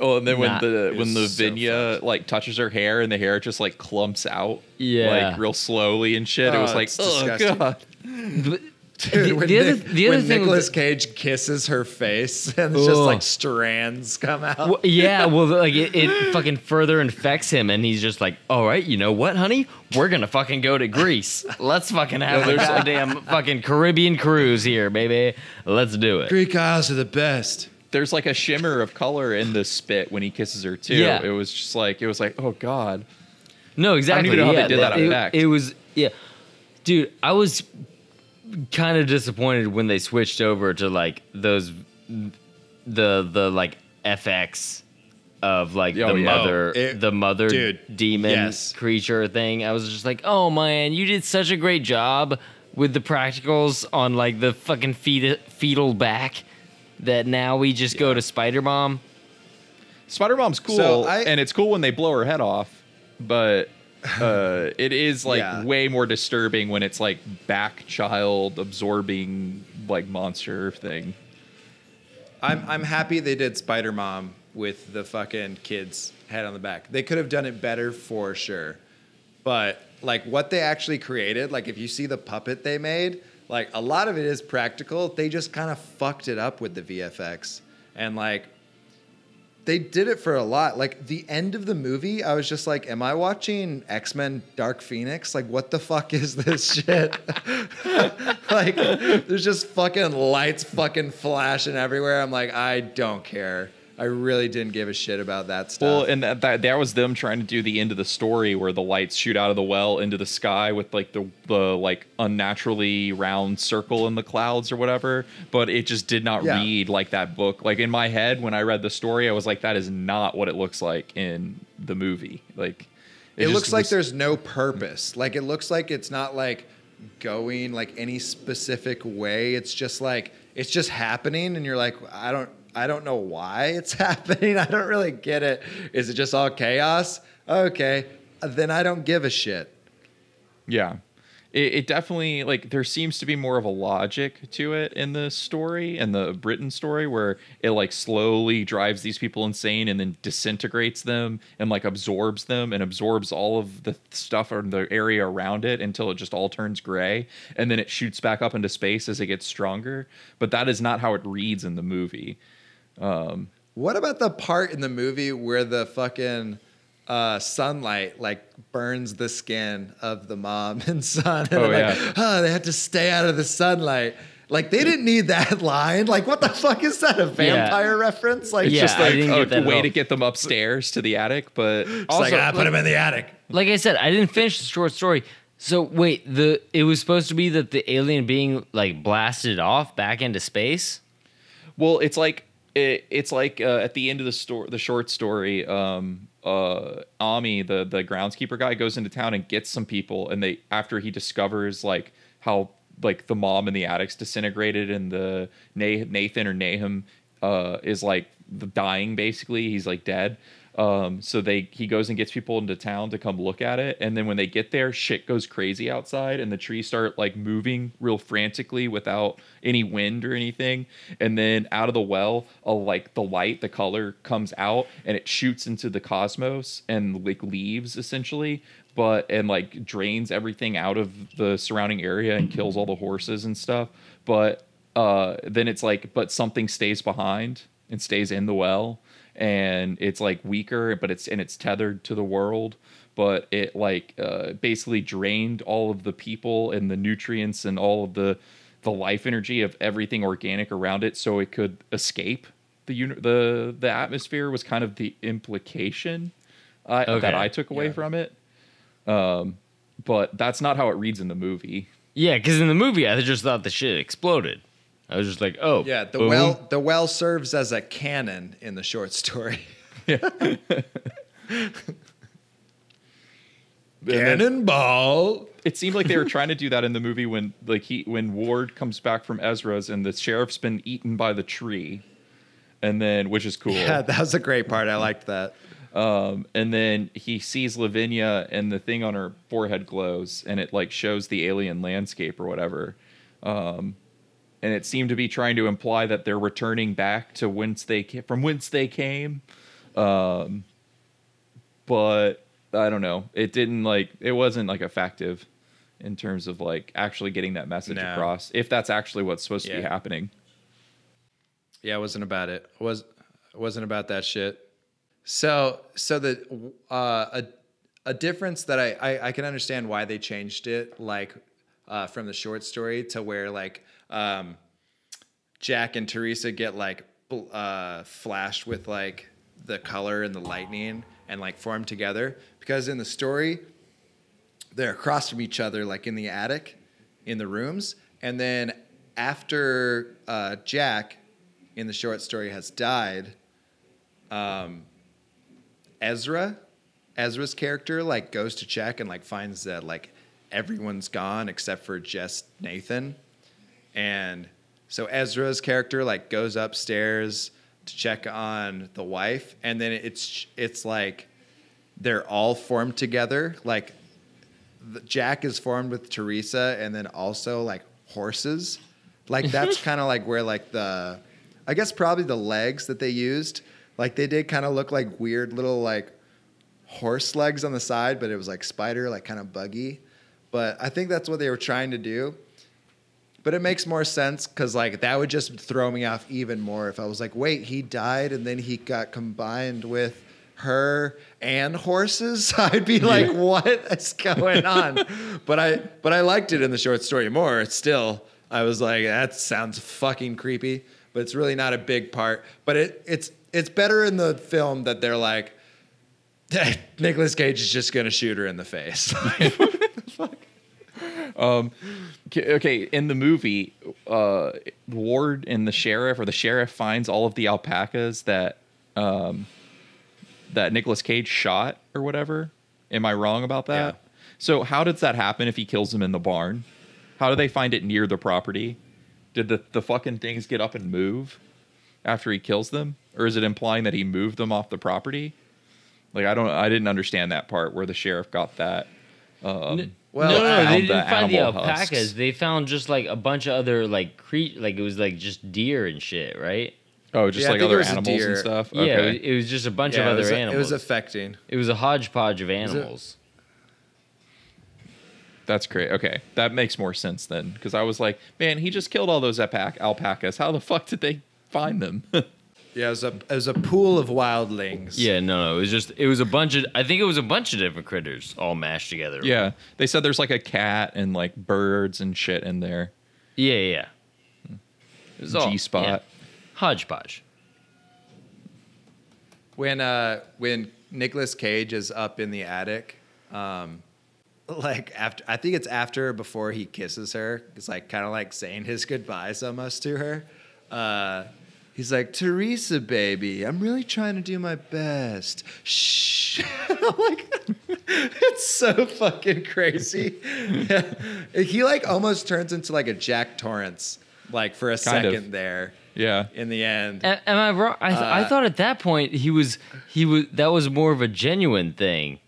Oh, and then when the when the was so Vinya fucked. like touches her hair and the hair just like clumps out, Yeah. like real slowly and shit. it Oh, was like, it's oh disgusting. god, But Dude, the, when, the other Nic- the other when thing Nicolas Cage kisses her face and it's just like strands come out. Well, yeah, well, like it, it fucking further infects him, and he's just like, "All right, you know what, honey? We're gonna fucking go to Greece. Let's fucking have a there's- goddamn fucking Caribbean cruise here, baby. Let's do it." Greek Isles are the best. there's like a shimmer of color in the spit when he kisses her too. Yeah. It was just like it was like, oh god. No, exactly. even know how they yeah, did that it, effect. it was yeah, dude. I was kind of disappointed when they switched over to like those the the like FX of like Oh, the yeah. mother Oh, it- the mother dude, demon yes. creature thing. I was just like, oh man, you did such a great job with the practicals on like the fucking fetal fetal back that now we just go to Spider Mom. Spider Mom's cool, So I- and it's cool when they blow her head off, but uh, it is like Yeah. way more disturbing when it's like back child absorbing like monster thing. I'm I'm happy they did Spider Mom with the fucking kid's head on the back. They could have done it better for sure. But like what they actually created, like if you see the puppet they made, like a lot of it is practical. They just kind of fucked it up with the VFX. And like they did it for a lot. Like the end of the movie, I was just like, am I watching X-Men Dark Phoenix? Like what the fuck is this shit? like there's just fucking lights fucking flashing everywhere. I'm like, I don't care. I really didn't give a shit about that stuff. Well, and that, that that was them trying to do the end of the story where the lights shoot out of the well into the sky with like the the like unnaturally round circle in the clouds or whatever. But it just did not Yeah. read like that book. Like in my head, when I read the story, I was like, that is not what it looks like in the movie. Like it, just looks like was- there's no purpose. Like it looks like it's not like going like any specific way. It's just like it's just happening and you're like I don't I don't know why it's happening. I don't really get it. Is it just all chaos? Okay. Then I don't give a shit. Yeah. It, it definitely like there seems to be more of a logic to it in the story and the Britain story where it like slowly drives these people insane and then disintegrates them and like absorbs them and absorbs all of the stuff or the area around it until it just all turns gray and then it shoots back up into space as it gets stronger. But that is not how it reads in the movie. What about the part in the movie where the fucking uh, sunlight like burns the skin of the mom and son. And Oh, they're like, yeah. oh, they have to stay out of the sunlight. Like they didn't need that line. Like what the fuck is that? A vampire reference? Like Yeah, just I like a get that at way to get them upstairs to the attic, but it's also like ah, put them in the attic. like I said, I didn't finish the short story. So wait, the it was supposed to be that the alien being like blasted off back into space. Well, it's like it, it's like uh, at the end of the story, the short story. Um, uh, Ammi, the the groundskeeper guy, goes into town and gets some people, and they after he discovers like how like the mom in the attic's disintegrated, and the Nathan or Nahum uh, is like dying basically. He's like dead. Um, so they he goes and gets people into town to come look at it, and then when they get there, shit goes crazy outside, and the trees start like moving real frantically without any wind or anything. And then out of the well, a like the light, the color comes out, and it shoots into the cosmos and like leaves essentially, but and like drains everything out of the surrounding area and kills all the horses and stuff. But uh, then it's like, but something stays behind and stays in the well and it's like weaker but it's and it's tethered to the world but it like uh, basically drained all of the people and the nutrients and all of the the life energy of everything organic around it so it could escape the uni- the the atmosphere was kind of the implication uh, that I took away Yeah. from it um but that's not how it reads in the movie Yeah, because in the movie I just thought the shit exploded. I was just like, oh Yeah, the well the well serves as a cannon in the short story. Cannonball. it seemed like they were trying to do that in the movie when like he when Ward comes back from Ezra's and the sheriff's been eaten by the tree, and then which is cool. Yeah, that was a great part. I liked that. Um, and then he sees Lavinia and the thing on her forehead glows and it like shows the alien landscape or whatever. Um, and it seemed to be trying to imply that they're returning back to whence they came, from whence they came. Um, but I don't know. It didn't like it wasn't like effective in terms of like actually getting that message No. across. If that's actually what's supposed to be happening. Yeah, it wasn't about it. It was it wasn't about that shit. So so the uh, a a difference that I, I I can understand why they changed it like uh, from the short story to where like um, Jack and Teresa get like uh, flashed with like the color and the lightning and like form together. Because in the story they're across from each other like in the attic in the rooms. And then after uh, jack in the short story has died um, ezra ezra's character like goes to check and like finds that like everyone's gone except for just nathan and so ezra's character like goes upstairs to check on the wife and then it's it's like they're all formed together like Jack is formed with Teresa and then also like horses. Like that's kind of like where like the I guess probably the legs that they used, like they did kind of look like weird little like horse legs on the side, but it was like spider, like kind of buggy. But I think that's what they were trying to do. But it makes more sense because like that would just throw me off even more if I was like, wait, he died and then he got combined with her and horses. I'd be like, what is going on? but I but I liked it in the short story more. Still, I was like, that sounds fucking creepy. But it's really not a big part. But it it's it's better in the film that they're like, Nicolas Cage is just gonna shoot her in the face. Okay, okay, in the movie, uh, Ward and the sheriff, or the sheriff finds all of the alpacas that um, that Nicolas Cage shot or whatever. Am I wrong about that? Yeah. So how does that happen if he kills them in the barn? How do they find it near the property? Did the, the fucking things get up and move after he kills them? Or is it implying that he moved them off the property? Like I don't I didn't understand that part where the sheriff got that. Um, Well, no, no, no, they the didn't find the alpacas. husks. They found just like a bunch of other like cre- like it was like just deer and shit, right? Oh, just Yeah, like other was a animals and deer. stuff. Yeah, Okay. it was, it was just a bunch Yeah, of it other was, animals. It was affecting. It was a hodgepodge of animals. That's great. Okay, that makes more sense then, because I was like, man, he just killed all those alpac- alpacas. How the fuck did they find them? Yeah, it was a it was a pool of wildlings. Yeah, no, no. It was just it was a bunch of I think it was a bunch of different critters all mashed together. Yeah, they said there's like a cat and like birds and shit in there. Yeah, yeah. yeah. It was all- G spot. yeah. Hodgepodge. when uh when Nicolas Cage is up in the attic, um like after I think it's after before he kisses her, it's like kind of like saying his goodbyes almost to her. Uh he's like, Teresa baby, I'm really trying to do my best. Shh. I'm like it's so fucking crazy. he like almost turns into like a Jack Torrance, like for a Kind of. second there Yeah. in the end. A- am I wrong? I, th- I Uh, thought at that point he was he was that was more of a genuine thing.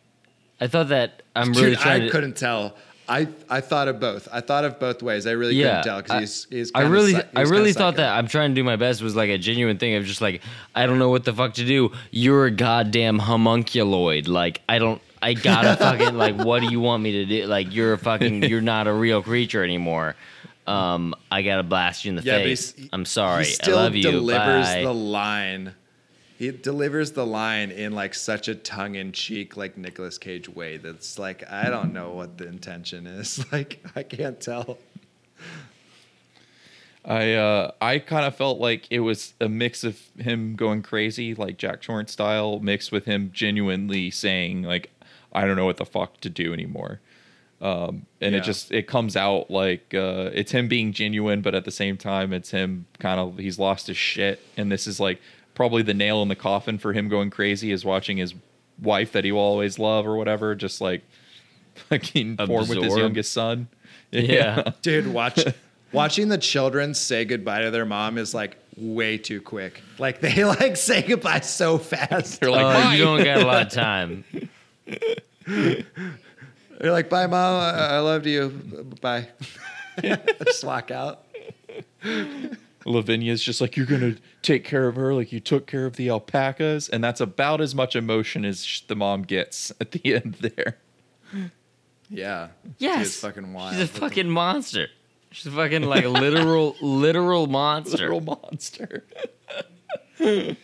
I thought that I'm really Dude, trying I to. couldn't tell. I I thought of both. I thought of both ways. I really yeah, couldn't tell because he's he's. I really, I really thought psycho. that I'm trying to do my best was like a genuine thing of just like I don't know what the fuck to do. You're a goddamn homunculoid. Like I don't, I gotta fucking like. What do you want me to do? Like you're a fucking, you're not a real creature anymore. Um, I gotta blast you in the Yeah, face. he's- I'm sorry. I love you. delivers Bye. the line. He delivers the line in like such a tongue-in-cheek, like Nicolas Cage way. That's like I don't know what the intention is. Like I can't tell. I uh I kind of felt like it was a mix of him going crazy, like Jack Torrance style, mixed with him genuinely saying like, I don't know what the fuck to do anymore. Um, and Yeah. it just it comes out like uh, it's him being genuine, but at the same time, it's him kind of he's lost his shit, and this is like probably the nail in the coffin for him going crazy is watching his wife that he will always love or whatever, just like fucking form with his youngest son. Yeah. Dude, watch watching the children say goodbye to their mom is like way too quick. Like they like say goodbye so fast. They're like, Uh, "Bye." you don't got a lot of time. They're like, "Bye, mom. I, I loved you. Bye." Just walk out. Lavinia's just like, you're going to take care of her like you took care of the alpacas. And that's about as much emotion as the mom gets at the end there. Yeah. Yes. She's fucking wild. She's a fucking monster. She's a fucking like a literal, literal monster. Literal monster.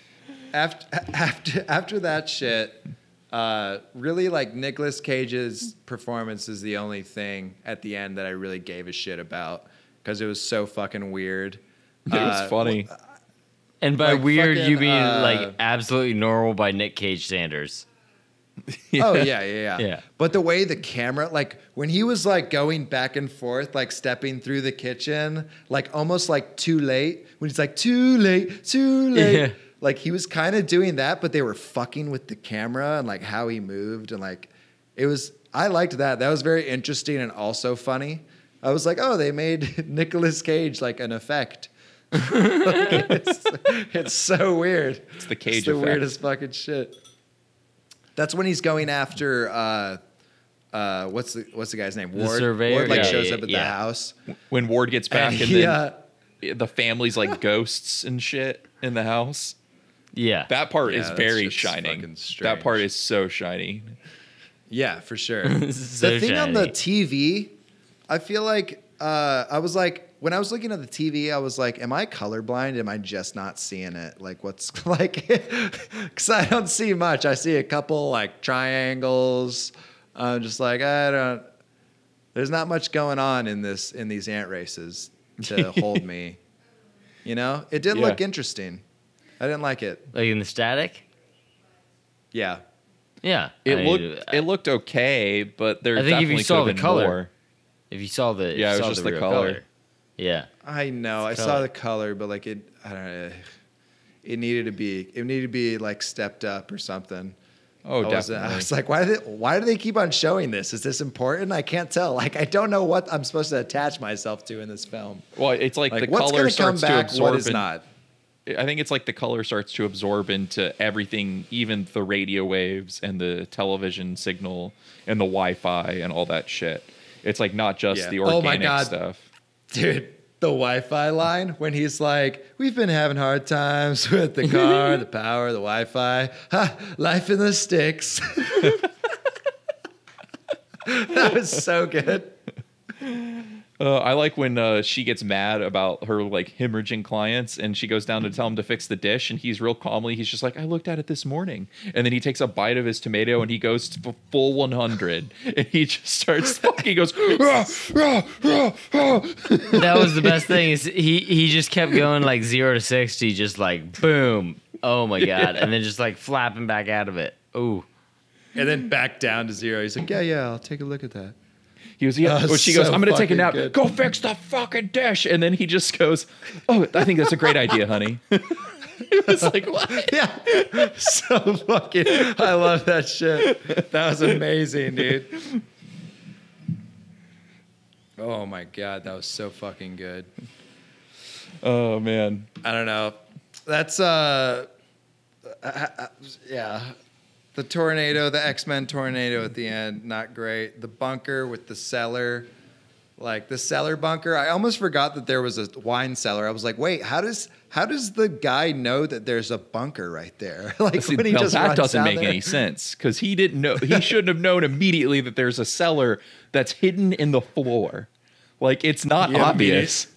after after after that shit, uh, really like Nicolas Cage's performance is the only thing at the end that I really gave a shit about because it was so fucking weird. It was Uh, funny. And by Like weird, you mean uh, like absolutely normal by Nick Cage Sanders. Oh yeah, yeah, yeah, Yeah. But the way the camera, like when he was like going back and forth, like stepping through the kitchen, like almost like too late. When he's like too late, too late. Yeah. Like he was kind of doing that, but they were fucking with the camera and like how he moved and like it was. I liked that. That was very interesting and also funny. I was like, oh, they made Nicolas Cage like an effect. Like, it's, it's so weird. It's the Cage It's the effect. weirdest fucking shit. That's when he's going after uh, uh, what's the what's the guy's name? Ward. surveyor? Ward like Yeah, shows yeah, up at the house. When Ward gets back And and, he, then uh, the family's like ghosts and shit in the house. Yeah. That part Yeah, is very shining. That part is so shiny. Yeah, for sure. So the thing on the. TV, I feel like uh, I was like when I was looking at the TV, I was like, "Am I colorblind? Am I just not seeing it? Like, what's like?" Because I don't see much. I see a couple like triangles. I'm just like, I don't. There's not much going on in this in these ant races to hold me. You know, it did Yeah. look interesting. I didn't like it. like in the static. Yeah. Yeah. It I mean, looked it looked okay, but there I think if you saw the color- more. If you saw the, if Yeah, you it was just the real color. Yeah. I know. I It's saw the color, but like it, I don't know. It needed to be. It needed to be like stepped up or something. Oh, I wasn't- definitely. I was like, why do they, why do they keep on showing this? Is this important? I can't tell. Like, I don't know what I'm supposed to attach myself to in this film. well, it's like, Like, the what's color going to come starts to absorb What is in- not? I think it's like the color starts to absorb into everything, even the radio waves and the television signal and the Wi-Fi and all that shit. It's like not just Yeah. the Oh organic my God. stuff. Dude, the Wi-Fi line when he's like, "We've been having hard times with the car, the power, the Wi-Fi. Ha, life in the sticks." that was so good. Uh, I like when uh, she gets mad about her like hemorrhaging clients, and she goes down to tell him to fix the dish, and he's real calmly. He's just like, "I looked at it this morning," and then he takes a bite of his tomato, and he goes to full one hundred, and he just starts. he goes, "Ah, ah, ah, ah." that was the best thing is he he just kept going like zero to sixty, just like boom. Oh my god, and then just like flapping back out of it. Ooh. And then back down to zero. He's like, yeah, yeah, I'll take a look at that. He was, yeah. Oh, she goes, I'm gonna take a nap. good. Go fix the fucking dish, and then he just goes, Oh, I think that's a great idea, honey. it was like, what? Yeah. so fucking, I love that shit. That was amazing, dude. Oh my God, that was so fucking good. Oh man. I don't know. That's, uh, uh, uh, yeah. The tornado, the X Men tornado at the end, not great. The bunker with the cellar, like the cellar bunker. I almost forgot that there was a wine cellar. I was like, wait, how does how does the guy know that there's a bunker right there? like See, when he well, just that runs doesn't down make there? any sense because he didn't know. He shouldn't have known immediately that there's a cellar that's hidden in the floor. Like it's not Yeah, obvious.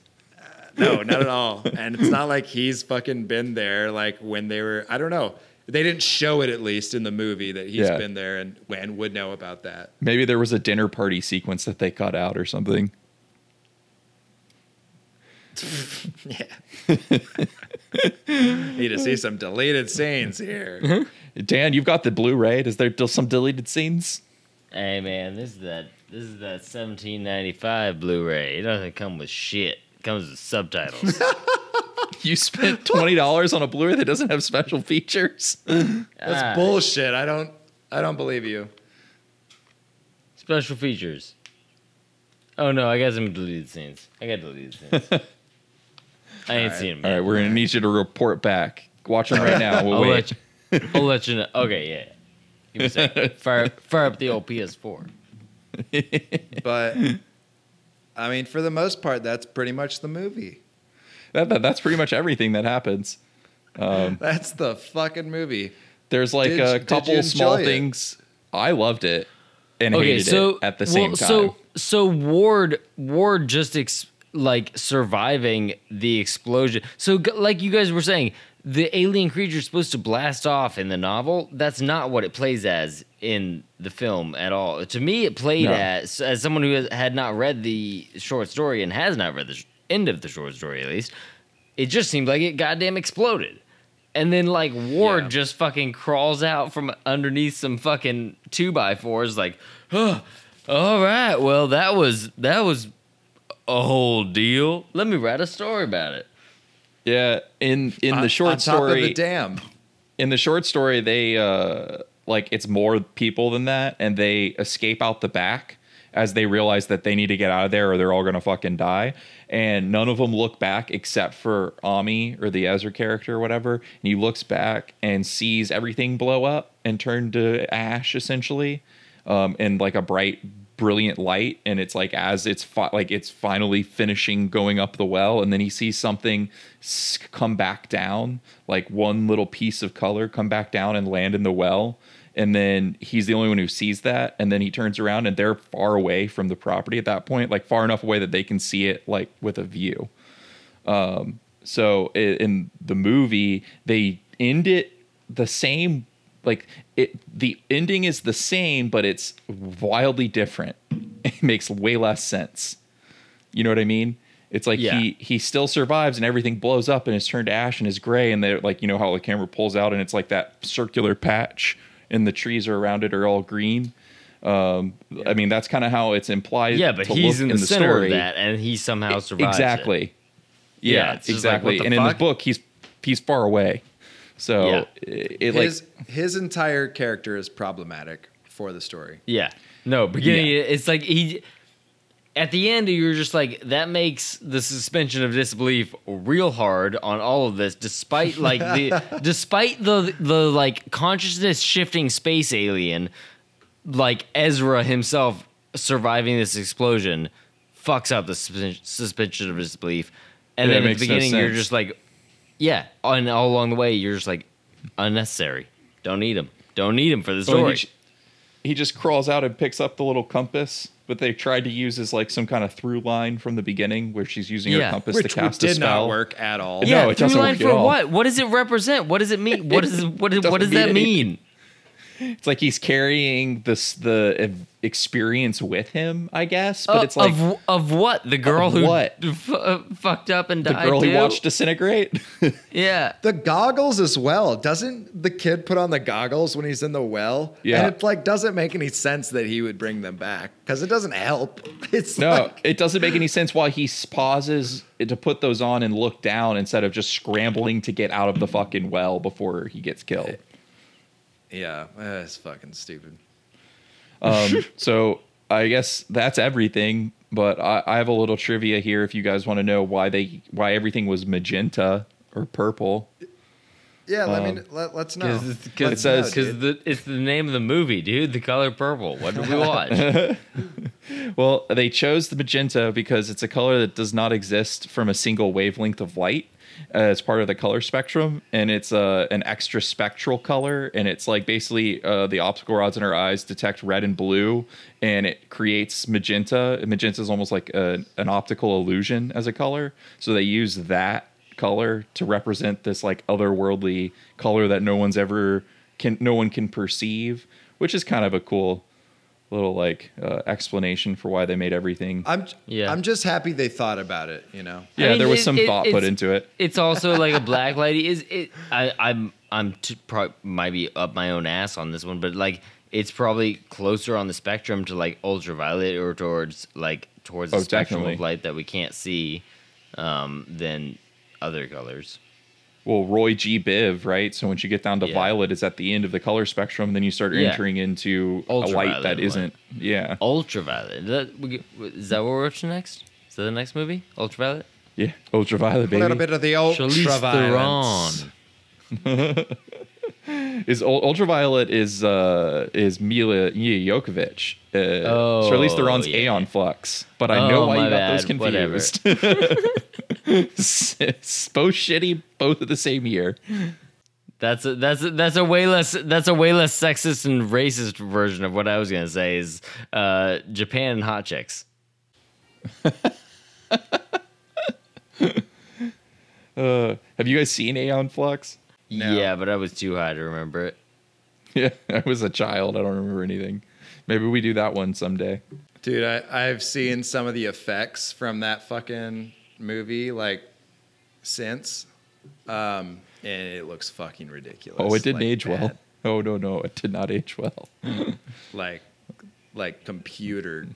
No, not at all. And it's not like he's fucking been there like when they were I don't know. They didn't show it at least in the movie that he's Yeah. been there and and would know about that. Maybe there was a dinner party sequence that they cut out or something. Yeah. Need to see some deleted scenes here. Mm-hmm. Dan, you've got the Blu-ray. Is there still some deleted scenes? Hey man, this is that this is that 1795 Blu-ray. It doesn't come with shit. It comes with subtitles. You spent twenty dollars on a Blu-ray that doesn't have special features. That's Ah, bullshit. I don't I don't believe you. Special features. Oh no, I got some deleted scenes. I got deleted scenes. I ain't Alright. seen them. All right, we're gonna need you to report back. Watch them right now. We'll I'll wait. let you. I'll let you know. Okay, yeah. Give me a second. Fire, fire up the old PS4. But I mean, for the most part, that's pretty much the movie. That, that- that's pretty much everything that happens. Um, That's the fucking movie. there's like Did- a couple small it? things. I loved it and Okay, hated so it at the well, same time. So so Ward Ward just ex- like surviving the explosion. So like you guys were saying, the alien creature is supposed to blast off in the novel. That's not what it plays as in the film at all. To me, it played No. as as someone who has, had not read the short story and has not read the sh- end of the short story at least. It just seemed like it goddamn exploded. And then like Ward Yeah. just fucking crawls out from underneath some fucking two by fours, like, oh, all right, well that was that was a whole deal. Let me write a story about it. Yeah, in in On- the short story, of the dam. in the short story they uh like it's more people than that and they escape out the back as they realize that they need to get out of there or they're all gonna fucking die and none of them look back except for Ammi or the ezra character or whatever and he looks back and sees everything blow up and turn to ash essentially um in like a bright brilliant light and it's like as it's fi- like it's finally finishing going up the well and then he sees something come back down like one little piece of color come back down and land in the well and then he's the only one who sees that and then he turns around and they're far away from the property at that point like far enough away that they can see it like with a view. Um so in the movie they end it the same like it the ending is the same but it's wildly different it makes way less sense you know what i mean it's like Yeah. he he still survives and everything blows up and is turned to ash and is gray and they're like you know how the camera pulls out and it's like that circular patch and the trees are around it are all green um i mean that's kind of how it's implied Yeah, but to he's look in the, center story. of that, and he somehow survives. it. exactly Yeah, yeah, like, exactly the and in the book he's he's far away so Yeah. it, it like his his entire character is problematic for the story. Yeah. No, beginning Yeah. it's like he at the end you're just like that makes the suspension of disbelief real hard on all of this despite like the despite the the like consciousness shifting space alien like Ezra himself surviving this explosion fucks up the suspension of disbelief and Yeah, then at the no beginning you're just like yeah and all along the way you're just like unnecessary don't need him don't need him for the Well, story he, he just crawls out and picks up the little compass. But they tried to use as like some kind of through line from the beginning, where she's using Yeah. her compass Which, to cast which a did not work at all. No, yeah, it through doesn't line work at for all. what? What does it represent? What does it mean? What is what, is, what doesn't does that mean mean? It's like he's carrying this the experience with him, I guess. But Uh, it's like of of what? The girl who what? f- uh, fucked up and the died. girl he too? watched disintegrate. Yeah. The goggles as well. Doesn't the kid put on the goggles when he's in the well? Yeah. And it like doesn't make any sense that he would bring them back because it doesn't help. It's no, like, it doesn't make any sense why he pauses to put those on and look down instead of just scrambling to get out of the fucking well before he gets killed. Yeah, eh, it's fucking stupid. Um, so I guess that's everything. But I, I have a little trivia here if you guys want to know why they why everything was magenta or purple. Yeah, let me Um, let, let's know. Because It says- because the it's the name of the movie, dude. The color purple. What did we watch? Well, they chose the magenta because it's a color that does not exist from a single wavelength of light. Uh, it's part of the color spectrum, and it's uh, an extra spectral color. And it's like basically uh, the optical rods in our eyes detect red and blue, and it creates magenta. Magenta is almost like a, an optical illusion as a color. So they use that color to represent this like otherworldly color that no one's ever can no one can perceive, which is kind of a cool little like uh, explanation for why they made everything. I'm Yeah. I'm just happy they thought about it. You know. yeah, mean, there was it- some it- thought put into it. It's also like a black lady. Is it? I, I'm I'm t- pro- might be up my own ass on this one, but like it's probably closer on the spectrum to like ultraviolet or towards like towards the Oh, spectrum definitely. of light that we can't see um, than other colors. Well, Roy G. Biv, right? So once you get down to Yeah. violet, it's at the end of the color spectrum. and Then you start Yeah. entering into a light Ultraviolet that light. isn't. Yeah, Ultraviolet. Is that, we get- is that what we're watching next? Is that the next movie? Ultraviolet. yeah, ultraviolet, A baby. little bit of the Charlize ultraviolence. Theron. is ultraviolet is uh is Milla Jovovich. Uh, Oh, Charlize Theron's yeah. Aeon Flux, but I know Oh, why you got those bad. Confused. both shitty, both of the same year. That's a, that's a, that's a way less that's a way less sexist and racist version of what I was gonna say is uh, Japan and hot chicks. Uh, have you guys seen Aeon Flux? No. Yeah, but I was too high to remember it. Yeah, I was a child. I don't remember anything. Maybe we do that one someday. Dude, I, I've seen some of the effects from that fucking movie, like since, um, and it looks fucking ridiculous. Oh, it didn't Like, age well. Oh no, no, it did not age well. Like, like computer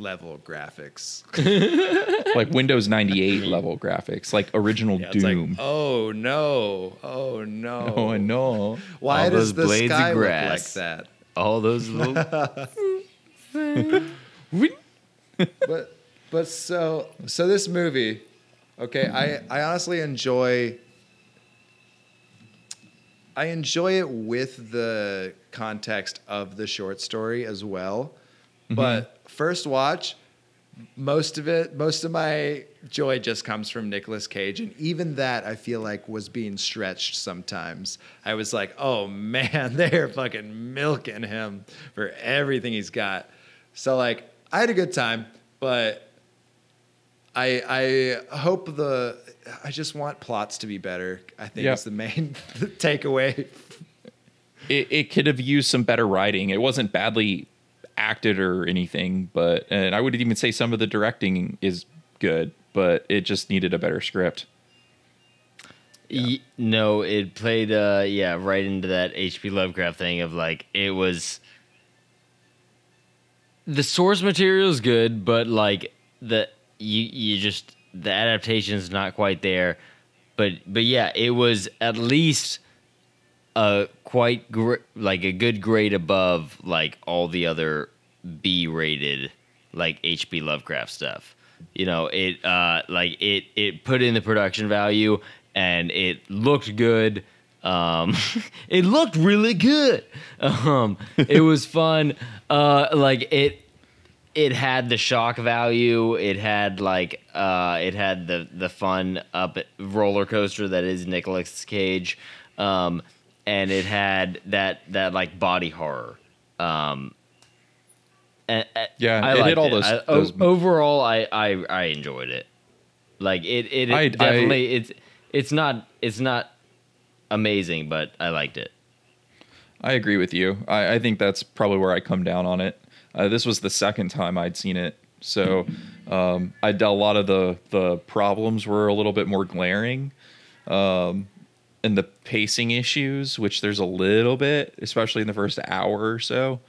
level graphics. like Windows 98 level graphics, like original Yeah, it's like, Doom. oh no, oh no, oh, no! know. Why All does the blades of sky look like that? All those little but but so so this movie okay i i honestly enjoy i enjoy it with the context of the short story as well mm-hmm. but first watch most of it most of my joy just comes from Nicolas Cage and even that I feel like was being stretched sometimes. I was like, "Oh man, they're fucking milking him for everything he's got." So like I had a good time, but I I hope the I just want plots to be better. I think Yeah. is the main takeaway. It, it could have used some better writing. It wasn't badly acted or anything, but and I would even say some of the directing is good, but it just needed a better script. Y- no, it played uh yeah, right into that HP Lovecraft thing of like it was the source material is good, but like the you you just the adaptation's not quite there. But but yeah, it was at least a quite gr- like a good grade above like all the other B rated like HP Lovecraft stuff. You know, it uh like it it put in the production value and it looked good. Um it looked really good. Um it was fun. Uh like it it had the shock value. It had like uh, it had the the fun up roller coaster that is Nicolas Cage, um, and it had that that like body horror Um, and, Yeah, I it hit all those- I- those- overall, I, I I enjoyed it. Like it, it, it I- I- definitely it's it's not it's not amazing, but I liked it. I agree with you. I, I think that's probably where I come down on it. Uh, this was the second time I'd seen it, so um, I a lot of the the problems were a little bit more glaring, um, and the pacing issues, which there's a little bit, especially in the first hour or so,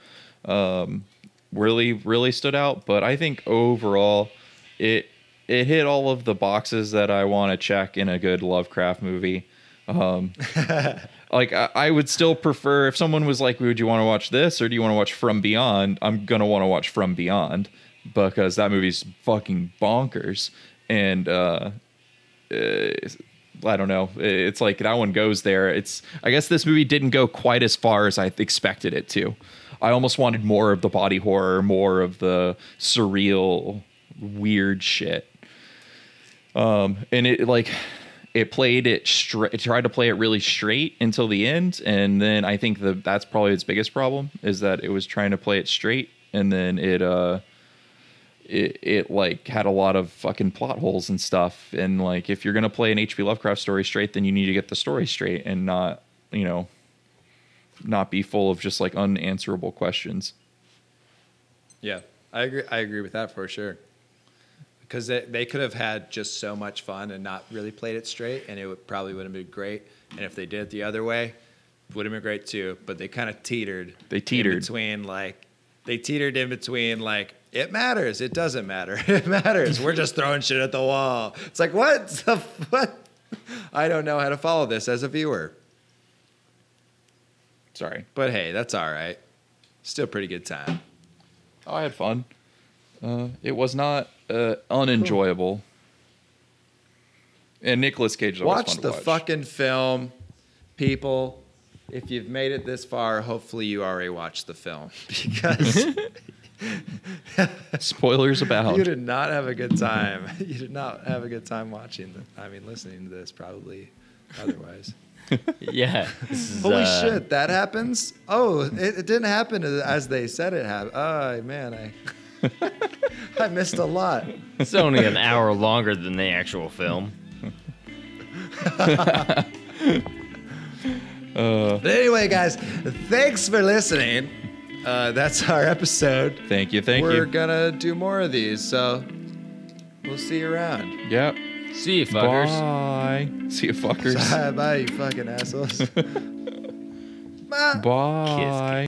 um, really really stood out. But I think overall, it it hit all of the boxes that I want to check in a good Lovecraft movie. Um, like I, I would still prefer if someone was like, "Would you want to watch this or do you want to watch From Beyond?" I'm gonna want to watch From Beyond because that movie's fucking bonkers, and uh, uh, I don't know. It's like that one goes there. It's I guess this movie didn't go quite as far as I expected it to. I almost wanted more of the body horror, more of the surreal, weird shit. Um, and it like it played it straight. It tried to play it really straight until the end, and then I think the that's probably its biggest problem is that it was trying to play it straight, and then it uh, it it like had a lot of fucking plot holes and stuff. And like, if you're gonna play an H.P. Lovecraft story straight, then you need to get the story straight and not you know not be full of just like unanswerable questions. Yeah, I agree. I agree with that for sure. Because they, they could have had just so much fun and not really played it straight, and it would, probably would have been great. And if they did it the other way, would have been great too. But they kind of teetered. They teetered. in between like they teetered in between like it matters, it doesn't matter, it matters. We're just throwing shit at the wall. It's like what the what? I don't know how to follow this as a viewer. Sorry. But hey, that's all right. Still pretty good time. Oh, I had fun. Uh, it was not uh, unenjoyable. And Nicolas Cage always watch the watch. fucking film, people. If you've made it this far, hopefully you already watched the film because Spoilers about. you did not have a good time. You did not have a good time watching. The, I mean, listening to this probably. Otherwise, Yeah. is, holy uh, shit, that happens. Oh, it, it didn't happen as they said it happened. Oh man, I I missed a lot. It's only an hour longer than the actual film. But anyway, guys, thanks for listening. Uh, that's our episode. Thank you, thank you. We're gonna do more of these, so we'll see you around. Yep. See you, fuckers. Bye. See you, fuckers. Bye, bye, you fucking assholes. Bye. Bye.